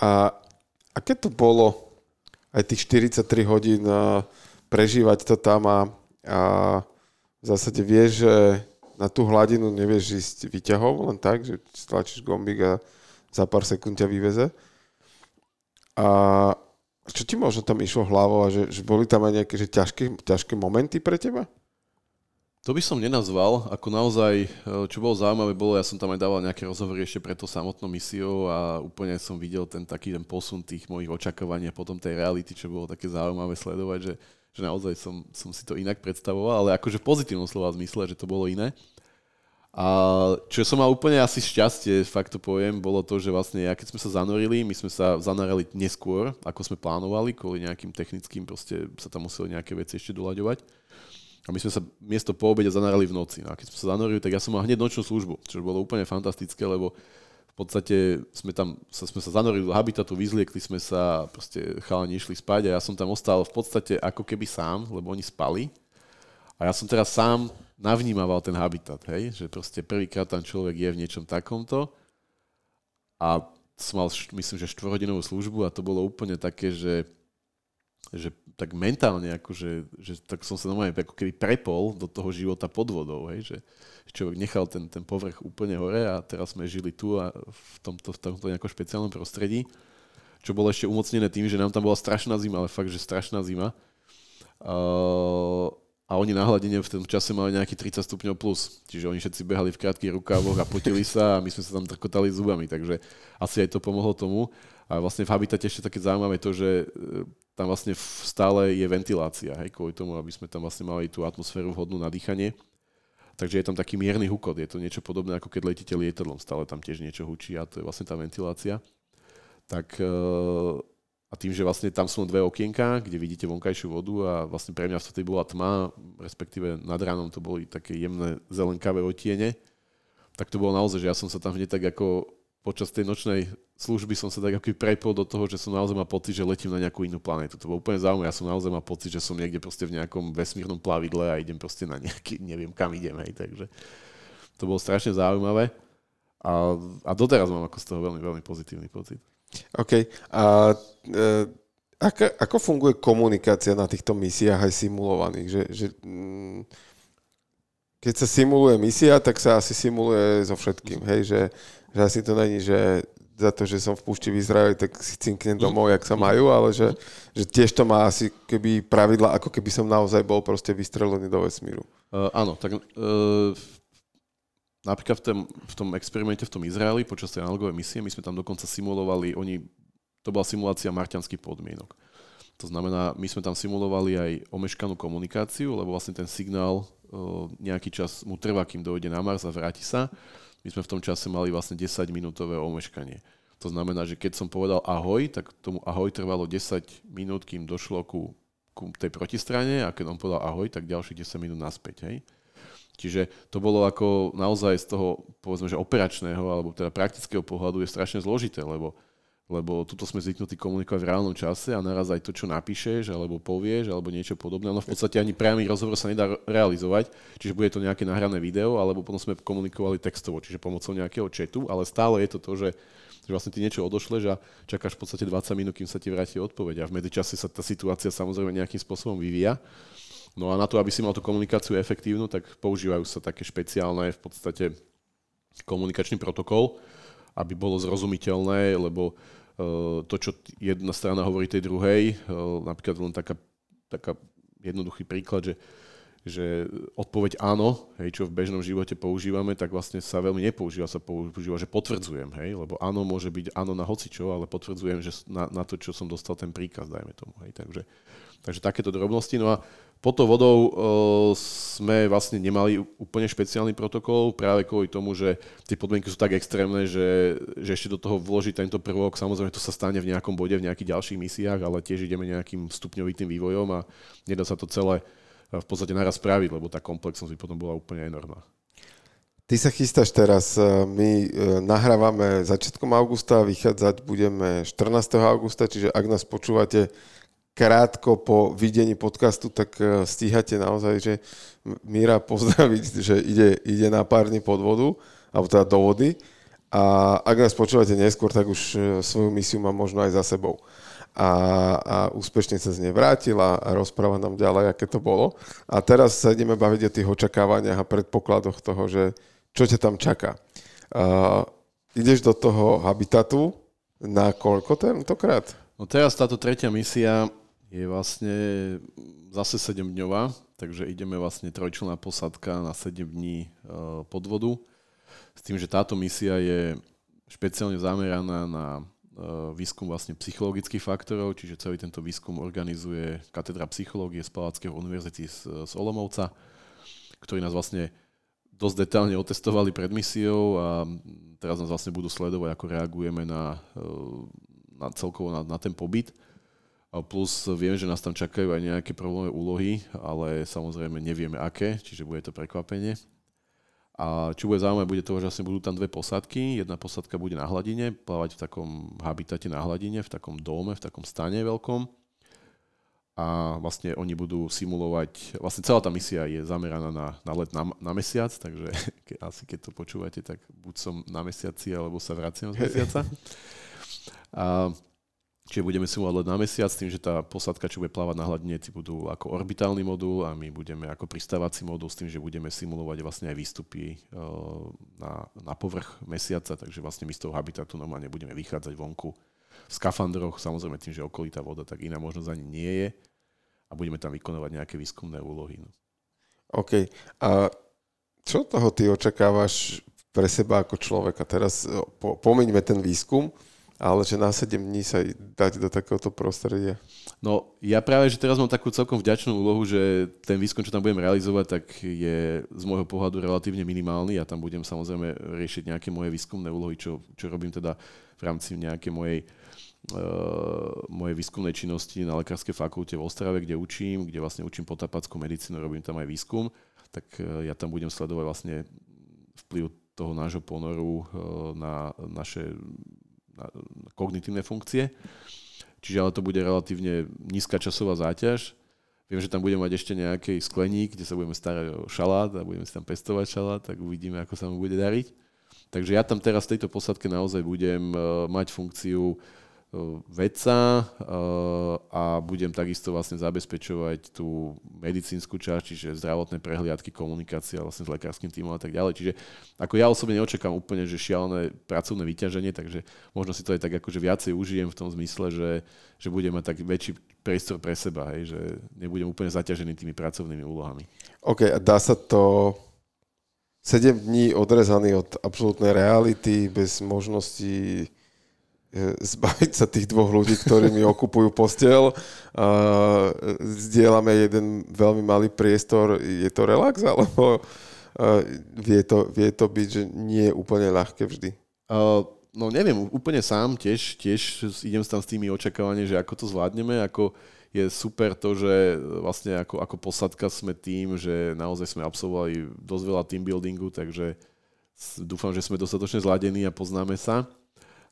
A aké to bolo aj tých 43 hodín uh, prežívať to tam a, a v zásade vieš, že na tú hladinu nevieš ísť vyťahov, len tak, že stlačíš gombík a za pár sekúnd ťa vyveze. A čo ti možno tam išlo hlavou a že, že boli tam aj nejaké že ťažké, ťažké momenty pre teba? To by som nenazval, ako naozaj, eh, čo bolo zaujímavé, bolo, ja som tam aj dával nejaké rozhovory ešte pre to samotnou misiou a úplne som videl ten taký ten posun tých mojich očakávaní a potom tej reality, čo bolo také zaujímavé sledovať, že, že naozaj som, som si to inak predstavoval, ale akože v pozitívnom slova zmysle, že to bolo iné. A čo som mal úplne asi šťastie, fakt to poviem, bolo to, že vlastne ja keď sme sa zanorili, my sme sa zanarali neskôr, ako sme plánovali, kvôli nejakým technickým, proste sa tam museli nejaké veci ešte doľaďovať. A my sme sa miesto po obede zanarali v noci. No a keď sme sa zanorili, tak ja som mal hneď nočnú službu, čo bolo úplne fantastické, lebo v podstate sme tam, sa, sme sa zanorili do habitatu, vyzliekli sme sa, proste chalani išli spať a ja som tam ostal v podstate ako keby sám, lebo oni spali. A ja som teraz sám navnímaval ten habitat, hej, že proste prvýkrát tam človek je v niečom takomto a som mal, myslím, že štvorhodinovú službu a to bolo úplne také, že že tak mentálne, akože, že tak som sa normálne ako keby prepol do toho života pod vodou, hej, že človek nechal ten, ten povrch úplne hore a teraz sme žili tu a v tomto, v tomto nejakom špeciálnom prostredí. čo bolo ešte umocnené tým, že nám tam bola strašná zima, ale fakt, že strašná zima. Uh, a oni na hladine v tom čase mali nejaký 30 stupňov plus. Čiže oni všetci behali v krátkých rukávoch a potili sa a my sme sa tam trkotali zubami. Takže asi aj to pomohlo tomu. A vlastne v habitate ešte také zaujímavé to, že tam vlastne stále je ventilácia, hej, kvôli tomu, aby sme tam vlastne mali tú atmosféru vhodnú na dýchanie. Takže je tam taký mierny hukot, je to niečo podobné, ako keď letíte lietadlom, stále tam tiež niečo hučí a to je vlastne tá ventilácia. Tak e, a tým, že vlastne tam sú dve okienka, kde vidíte vonkajšiu vodu a vlastne pre mňa v bola tma, respektíve nad ránom to boli také jemné zelenkavé otiene, tak to bolo naozaj, že ja som sa tam hneď tak ako počas tej nočnej služby som sa tak ako prepol do toho, že som naozaj mal pocit, že letím na nejakú inú planetu. To bolo úplne zaujímavé. Ja som naozaj mal pocit, že som niekde proste v nejakom vesmírnom plavidle a idem proste na nejaký, neviem kam idem, hej. Takže to bolo strašne zaujímavé. A, a doteraz mám ako z toho veľmi, veľmi pozitívny pocit. OK. A e, ako, ako funguje komunikácia na týchto misiách aj simulovaných? Že, že, mm, keď sa simuluje misia, tak sa asi simuluje so všetkým, hej? Že, že asi to není, že za to, že som v púšti v Izraeli, tak si cinknem domov, jak sa majú, ale že, že tiež to má asi keby pravidla, ako keby som naozaj bol proste vystrelený do vesmíru. Uh, áno, tak uh, Napríklad v tom, v tom experimente v tom Izraeli počas tej analogovej misie my sme tam dokonca simulovali, oni, to bola simulácia marťanských podmienok. To znamená, my sme tam simulovali aj omeškanú komunikáciu, lebo vlastne ten signál nejaký čas mu trvá, kým dojde na Mars a vráti sa. My sme v tom čase mali vlastne 10-minútové omeškanie. To znamená, že keď som povedal ahoj, tak tomu ahoj trvalo 10 minút, kým došlo ku, ku tej protistrane a keď on povedal ahoj, tak ďalších 10 minút naspäť. Hej? Čiže to bolo ako naozaj z toho, povedzme, že operačného alebo teda praktického pohľadu je strašne zložité, lebo, lebo tuto sme zvyknutí komunikovať v reálnom čase a naraz aj to, čo napíšeš alebo povieš alebo niečo podobné, no v podstate ani priamy rozhovor sa nedá realizovať, čiže bude to nejaké nahrané video alebo potom sme komunikovali textovo, čiže pomocou nejakého chatu, ale stále je to to, že že vlastne ty niečo odošleš a čakáš v podstate 20 minút, kým sa ti vráti odpoveď a v medzičase sa tá situácia samozrejme nejakým spôsobom vyvíja. No a na to, aby si mal tú komunikáciu efektívnu, tak používajú sa také špeciálne v podstate komunikačný protokol, aby bolo zrozumiteľné, lebo to, čo jedna strana hovorí tej druhej, uh, napríklad len taká, taká jednoduchý príklad, že že odpoveď áno, hej, čo v bežnom živote používame, tak vlastne sa veľmi nepoužíva, sa používa, že potvrdzujem, hej, lebo áno môže byť áno na hocičo, ale potvrdzujem, že na, na to, čo som dostal ten príkaz, dajme tomu, hej, takže, takže takéto drobnosti. No a pod tou vodou uh, sme vlastne nemali úplne špeciálny protokol, práve kvôli tomu, že tie podmienky sú tak extrémne, že, že ešte do toho vložiť tento prvok, samozrejme to sa stane v nejakom bode, v nejakých ďalších misiách, ale tiež ideme nejakým stupňovitým vývojom a nedá sa to celé v podstate naraz spraviť, lebo tá komplexnosť by potom bola úplne enormná. Ty sa chystáš teraz, e, my e, nahrávame začiatkom augusta, vychádzať budeme 14. augusta, čiže ak nás počúvate krátko po videní podcastu, tak e, stíhate naozaj, že Míra pozdraviť, že ide, ide na pár dní pod vodu, alebo teda do vody. A ak nás počúvate neskôr, tak už svoju misiu má možno aj za sebou a, a úspešne sa z nej vrátil a, a rozpráva nám ďalej, aké to bolo. A teraz sa ideme baviť o tých očakávaniach a predpokladoch toho, že čo ťa tam čaká. Uh, ideš do toho habitatu na koľko tentokrát? No teraz táto tretia misia je vlastne zase 7-dňová, takže ideme vlastne trojčlená posadka na 7 dní uh, pod vodu. S tým, že táto misia je špeciálne zameraná na Eh, výskum vlastne psychologických faktorov, čiže celý tento výskum organizuje katedra psychológie z Palackého univerzity z, z Olomovca, ktorí nás vlastne dosť detálne otestovali pred misiou a teraz nás vlastne budú sledovať, ako reagujeme na, na celkovo na, na ten pobyt. Plus viem, že nás tam čakajú aj nejaké problémové úlohy, ale samozrejme nevieme aké, čiže bude to prekvapenie. A čo bude zaujímavé, bude to, že vlastne budú tam dve posádky. Jedna posádka bude na hladine, plávať v takom habitate na hladine, v takom dome, v takom stane veľkom. A vlastne oni budú simulovať, vlastne celá tá misia je zameraná na, na let na, na mesiac, takže ke, asi keď to počúvate, tak buď som na mesiaci, alebo sa vraciam z mesiaca. A Čiže budeme simulovať na mesiac, tým, že tá posádka, čo bude plávať na hladine, budú ako orbitálny modul a my budeme ako pristávací modul s tým, že budeme simulovať vlastne aj výstupy eh, na, na povrch mesiaca, takže vlastne my z toho habitatu normálne budeme vychádzať vonku v skafandroch, samozrejme tým, že okolitá voda, tak iná možnosť ani nie je a budeme tam vykonovať nejaké výskumné úlohy. No. OK. A čo toho ty očakávaš pre seba ako človeka? Teraz po, pomeňme ten výskum, ale že na 7 dní sa dať do takéhoto prostredia? No, ja práve, že teraz mám takú celkom vďačnú úlohu, že ten výskum, čo tam budem realizovať, tak je z môjho pohľadu relatívne minimálny. Ja tam budem samozrejme riešiť nejaké moje výskumné úlohy, čo, čo robím teda v rámci nejakej mojej Uh, mojej výskumnej činnosti na Lekárskej fakulte v Ostrave, kde učím, kde vlastne učím potapackú medicínu, robím tam aj výskum, tak uh, ja tam budem sledovať vlastne vplyv toho nášho ponoru uh, na naše na kognitívne funkcie. Čiže ale to bude relatívne nízka časová záťaž. Viem, že tam budeme mať ešte nejaký skleník, kde sa budeme starať o šalát a budeme si tam pestovať šalát, tak uvidíme, ako sa mu bude dariť. Takže ja tam teraz v tejto posadke naozaj budem mať funkciu vedca a budem takisto vlastne zabezpečovať tú medicínsku časť, čiže zdravotné prehliadky, komunikácia vlastne s lekárskym týmom a tak ďalej. Čiže ako ja osobne neočakám úplne, že šialené pracovné vyťaženie, takže možno si to aj tak akože viacej užijem v tom zmysle, že, že budem mať tak väčší priestor pre seba, hej, že nebudem úplne zaťažený tými pracovnými úlohami. OK, a dá sa to 7 dní odrezaný od absolútnej reality, bez možnosti zbaviť sa tých dvoch ľudí, ktorí mi okupujú postel. A zdieľame jeden veľmi malý priestor. Je to relax, alebo vie to, vie to byť, že nie je úplne ľahké vždy? Uh, no neviem, úplne sám tiež, tiež idem tam s tými očakávaniami, že ako to zvládneme, ako je super to, že vlastne ako, ako posadka sme tým, že naozaj sme absolvovali dosť veľa team buildingu, takže dúfam, že sme dostatočne zladení a poznáme sa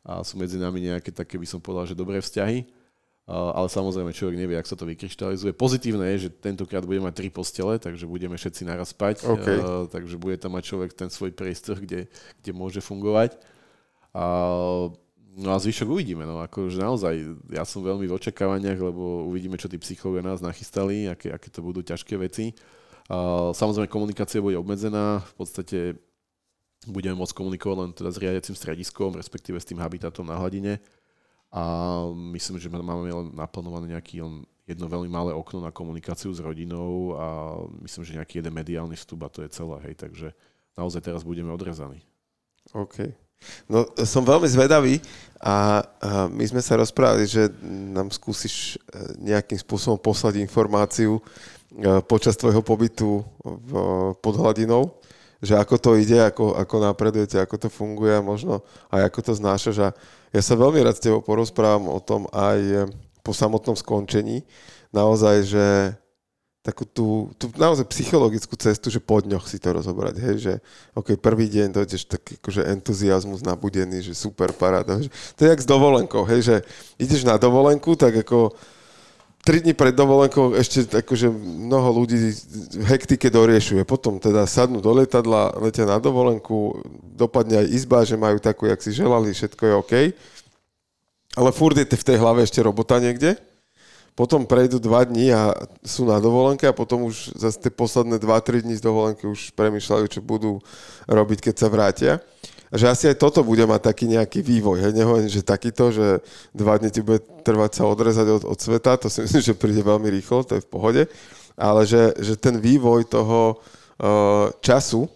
a sú medzi nami nejaké také, by som povedal, že dobré vzťahy. Ale samozrejme človek nevie, ak sa to vykryštalizuje. Pozitívne je, že tentokrát budeme mať tri postele, takže budeme všetci naraz spať. Okay. Takže bude tam mať človek ten svoj priestor, kde, kde môže fungovať. A, no a zvyšok uvidíme. No, akože naozaj, ja som veľmi v očakávaniach, lebo uvidíme, čo tí psychológovia nás nachystali, aké, aké to budú ťažké veci. Samozrejme, komunikácia bude obmedzená. V podstate budeme môcť komunikovať len teda s riadiacim strediskom, respektíve s tým habitatom na hladine. A myslím, že máme len naplnované nejaký jedno veľmi malé okno na komunikáciu s rodinou a myslím, že nejaký jeden mediálny vstup a to je celé, hej, takže naozaj teraz budeme odrezaní. OK. No, som veľmi zvedavý a, a my sme sa rozprávali, že nám skúsiš e, nejakým spôsobom poslať informáciu e, počas tvojho pobytu v, pod hladinou že ako to ide, ako, ako napredujete, ako to funguje a možno aj ako to znášaš. A ja sa veľmi rád s tebou porozprávam o tom aj po samotnom skončení. Naozaj, že takú tú, tú naozaj psychologickú cestu, že po dňoch si to rozobrať, hej, že ok, prvý deň dojdeš taký akože entuziasmus nabudený, že super paráda, že to je jak s dovolenkou, hej, že ideš na dovolenku, tak ako tri dní pred dovolenkou ešte akože mnoho ľudí v hektike doriešuje. Potom teda sadnú do letadla, letia na dovolenku, dopadne aj izba, že majú takú, jak si želali, všetko je OK. Ale furt je v tej hlave ešte robota niekde. Potom prejdú dva dní a sú na dovolenke a potom už zase tie posledné 2-3 dní z dovolenky už premyšľajú, čo budú robiť, keď sa vrátia že asi aj toto bude mať taký nejaký vývoj. Hej? Nehovorím, že takýto, že dva dni ti bude trvať sa odrezať od, od sveta, to si myslím, že príde veľmi rýchlo, to je v pohode, ale že, že ten vývoj toho uh, času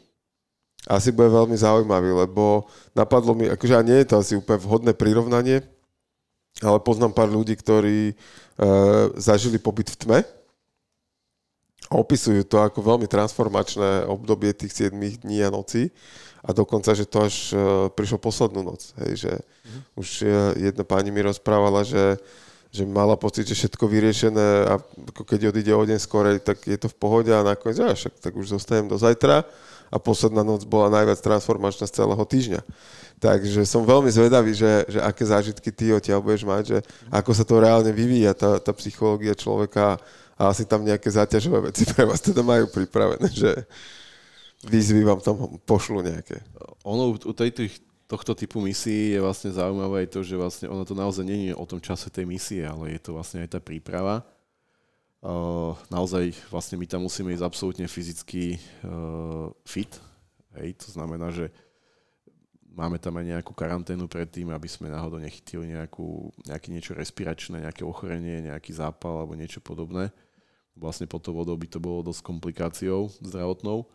asi bude veľmi zaujímavý, lebo napadlo mi, akože a nie je to asi úplne vhodné prirovnanie, ale poznám pár ľudí, ktorí uh, zažili pobyt v tme a opisujú to ako veľmi transformačné obdobie tých 7 dní a nocí a dokonca, že to až uh, prišlo poslednú noc. Hej, že mm-hmm. už uh, jedna pani mi rozprávala, že, že mala pocit, že všetko vyriešené a keď odíde o deň skorej, tak je to v pohode a nakoniec, ja, však tak už zostajem do zajtra a posledná noc bola najviac transformačná z celého týždňa. Takže som veľmi zvedavý, že, že aké zážitky ty odtiaľ budeš mať, že ako sa to reálne vyvíja, tá, tá psychológia človeka a asi tam nejaké záťažové veci pre vás teda majú pripravené, že, výzvy vám tam pošlu nejaké. Ono u tejto, tohto typu misií je vlastne zaujímavé aj to, že vlastne ono to naozaj je o tom čase tej misie, ale je to vlastne aj tá príprava. Naozaj vlastne my tam musíme ísť absolútne fyzicky fit. Hej, to znamená, že máme tam aj nejakú karanténu predtým, aby sme náhodou nechytili nejakú, nejaké niečo respiračné, nejaké ochorenie, nejaký zápal alebo niečo podobné. Vlastne pod to vodou by to bolo dosť komplikáciou zdravotnou.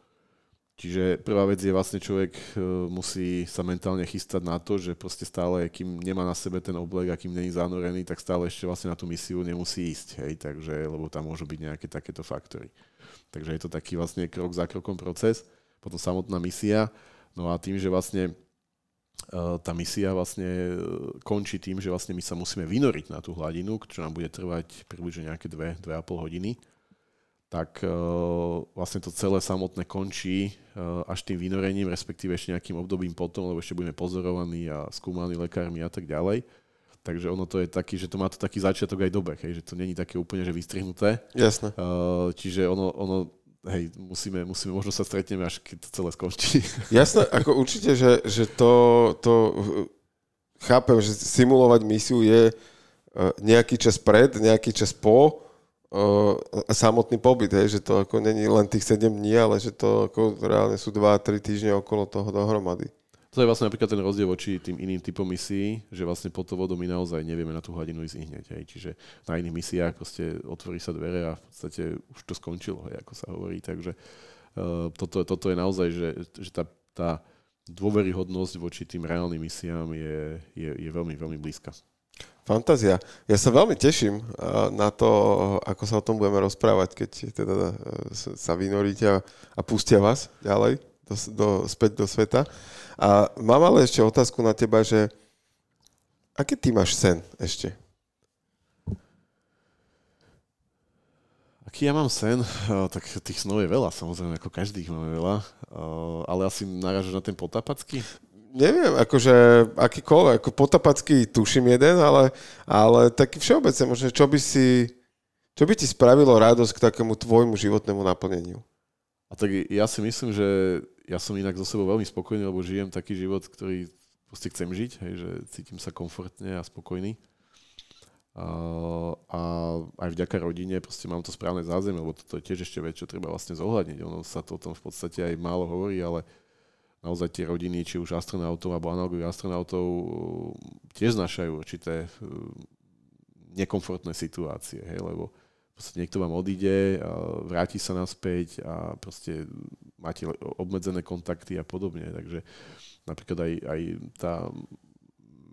Čiže prvá vec je vlastne človek e, musí sa mentálne chystať na to, že proste stále, kým nemá na sebe ten oblek a kým není zanorený, tak stále ešte vlastne na tú misiu nemusí ísť, hej, takže, lebo tam môžu byť nejaké takéto faktory. Takže je to taký vlastne krok za krokom proces, potom samotná misia, no a tým, že vlastne e, tá misia vlastne e, končí tým, že vlastne my sa musíme vynoriť na tú hladinu, čo nám bude trvať približne nejaké 2-2,5 hodiny tak uh, vlastne to celé samotné končí uh, až tým vynorením, respektíve ešte nejakým obdobím potom, lebo ešte budeme pozorovaní a skúmaní lekármi a tak ďalej. Takže ono to je taký, že to má to taký začiatok aj dobeh, hej, že to není také úplne, že vystrihnuté. Jasné. Uh, čiže ono, ono hej, musíme, musíme, možno sa stretneme, až keď to celé skončí. Jasné, ako určite, že, že to, to chápem, že simulovať misiu je nejaký čas pred, nejaký čas po, samotný pobyt, hej, že to ako není len tých 7 dní, ale že to ako reálne sú 2-3 týždne okolo toho dohromady. To je vlastne napríklad ten rozdiel voči tým iným typom misií, že vlastne pod to vodou my naozaj nevieme na tú hladinu ísť hneď. Hej. Čiže na iných misiách proste otvorí sa dvere a v podstate už to skončilo, hej, ako sa hovorí. Takže uh, toto, toto je naozaj, že, že tá, tá dôveryhodnosť voči tým reálnym misiám je, je, je veľmi, veľmi blízka. Fantázia. Ja sa veľmi teším na to, ako sa o tom budeme rozprávať, keď teda e, sa vynoríte a, a pustia vás ďalej do, do, späť do sveta. A mám ale ešte otázku na teba, že aký ty máš sen ešte? Aký ja mám sen? Tak tých snov je veľa, samozrejme, ako každých máme veľa. Ale asi narážaš na ten potapacký? Neviem, akože akýkoľvek, ako potapacký tuším jeden, ale, ale taký všeobecne možno, čo by si, čo by ti spravilo radosť k takému tvojmu životnému naplneniu? A tak ja si myslím, že ja som inak zo sebou veľmi spokojný, lebo žijem taký život, ktorý proste chcem žiť, hej, že cítim sa komfortne a spokojný. A, a aj vďaka rodine proste mám to správne zázemie, lebo toto je tiež ešte vec, čo treba vlastne zohľadniť. Ono sa to o tom v podstate aj málo hovorí, ale naozaj tie rodiny, či už astronautov alebo analogových astronautov, tiež znašajú určité eh, nekomfortné situácie, hej, lebo proste niekto vám odíde, vráti sa naspäť a proste máte obmedzené kontakty a podobne, takže napríklad aj, aj tá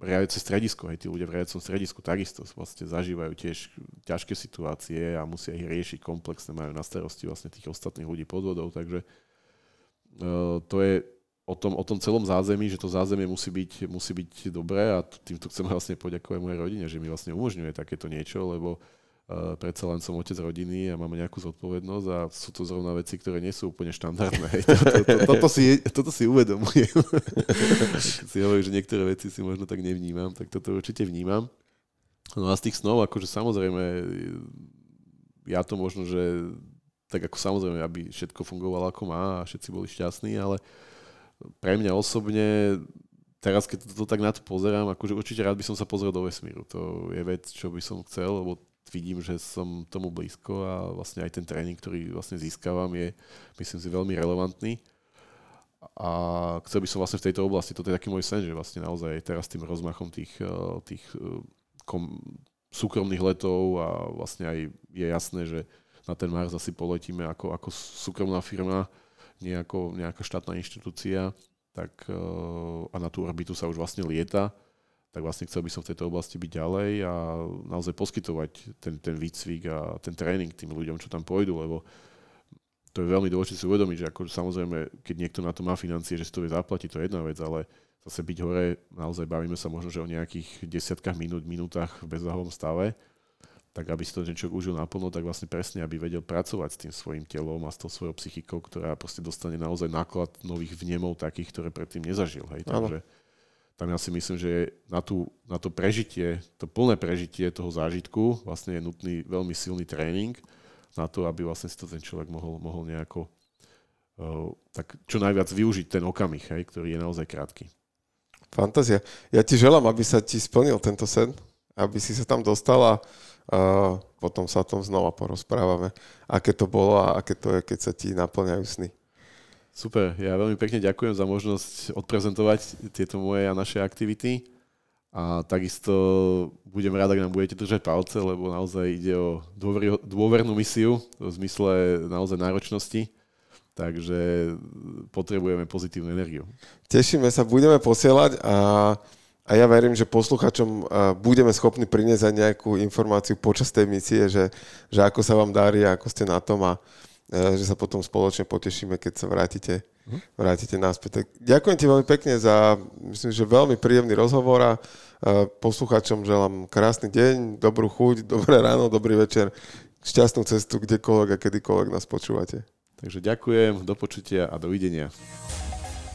riadiace stredisko, hej, tí ľudia v riadiacom stredisku takisto vlastne zažívajú tiež ťažké situácie a musia ich riešiť komplexne, majú na starosti vlastne tých ostatných ľudí pod vodou, takže uh, to je o tom, o tom celom zázemí, že to zázemie musí byť, musí byť dobré a týmto chcem vlastne poďakovať mojej rodine, že mi vlastne umožňuje takéto niečo, lebo uh, predsa len som otec rodiny a máme nejakú zodpovednosť a sú to zrovna veci, ktoré nie sú úplne štandardné. to, to, to, toto, si, toto si uvedomujem. Si hovorím, že niektoré veci si možno tak nevnímam, tak toto určite vnímam. No a z tých snov, akože samozrejme, ja to možno, že tak ako samozrejme, aby všetko fungovalo ako má a všetci boli šťastní, ale uh, pre mňa osobne, teraz keď to, to tak na to pozerám, akože určite rád by som sa pozrel do vesmíru. To je vec, čo by som chcel, lebo vidím, že som tomu blízko a vlastne aj ten tréning, ktorý vlastne získavam, je myslím si veľmi relevantný. A chcel by som vlastne v tejto oblasti, toto je taký môj sen, že vlastne naozaj teraz tým rozmachom tých, eh, tých eh, kom, súkromných letov a vlastne aj je jasné, že na ten Mars asi poletíme ako, ako súkromná firma, nie ako nejaká štátna inštitúcia, tak, eh, a na tú orbitu sa už vlastne lieta, tak vlastne chcel by som v tejto oblasti byť ďalej a naozaj poskytovať ten, ten výcvik a ten tréning tým ľuďom, čo tam pôjdu, lebo to je veľmi dôležité si uvedomiť, že ako samozrejme, keď niekto na to má financie, že si to vie zaplatiť, to je jedna vec, ale zase byť hore, naozaj bavíme sa možno, že o nejakých desiatkách minút, minútach v bezváhovom stave tak aby si to človek užil naplno, tak vlastne presne, aby vedel pracovať s tým svojim telom a s tou svojou psychikou, ktorá proste dostane naozaj náklad nových vnemov takých, ktoré predtým nezažil. Hej. Takže tam ja si myslím, že na, tú, na to prežitie, to plné prežitie toho zážitku vlastne je nutný veľmi silný tréning na to, aby vlastne si to ten človek mohol, mohol nejako uh, tak čo najviac využiť ten okamih, hej, ktorý je naozaj krátky. Fantázia. Ja ti želám, aby sa ti splnil tento sen, aby si sa tam dostala potom sa o tom znova porozprávame, aké to bolo a aké to je, keď sa ti naplňajú sny. Super, ja veľmi pekne ďakujem za možnosť odprezentovať tieto moje a naše aktivity. A takisto budem rád, ak nám budete držať palce, lebo naozaj ide o dôver, dôvernú misiu v zmysle naozaj náročnosti. Takže potrebujeme pozitívnu energiu. Tešíme sa, budeme posielať a, a ja verím, že posluchačom budeme schopní priniesť aj nejakú informáciu počas tej misie, že, že ako sa vám darí, ako ste na tom a že sa potom spoločne potešíme, keď sa vrátite, vrátite náspäť. Tak ďakujem ti veľmi pekne za, myslím, že veľmi príjemný rozhovor a posluchačom želám krásny deň, dobrú chuť, dobré ráno, dobrý večer, šťastnú cestu kdekoľvek a kedykoľvek nás počúvate. Takže ďakujem, do počutia a dovidenia.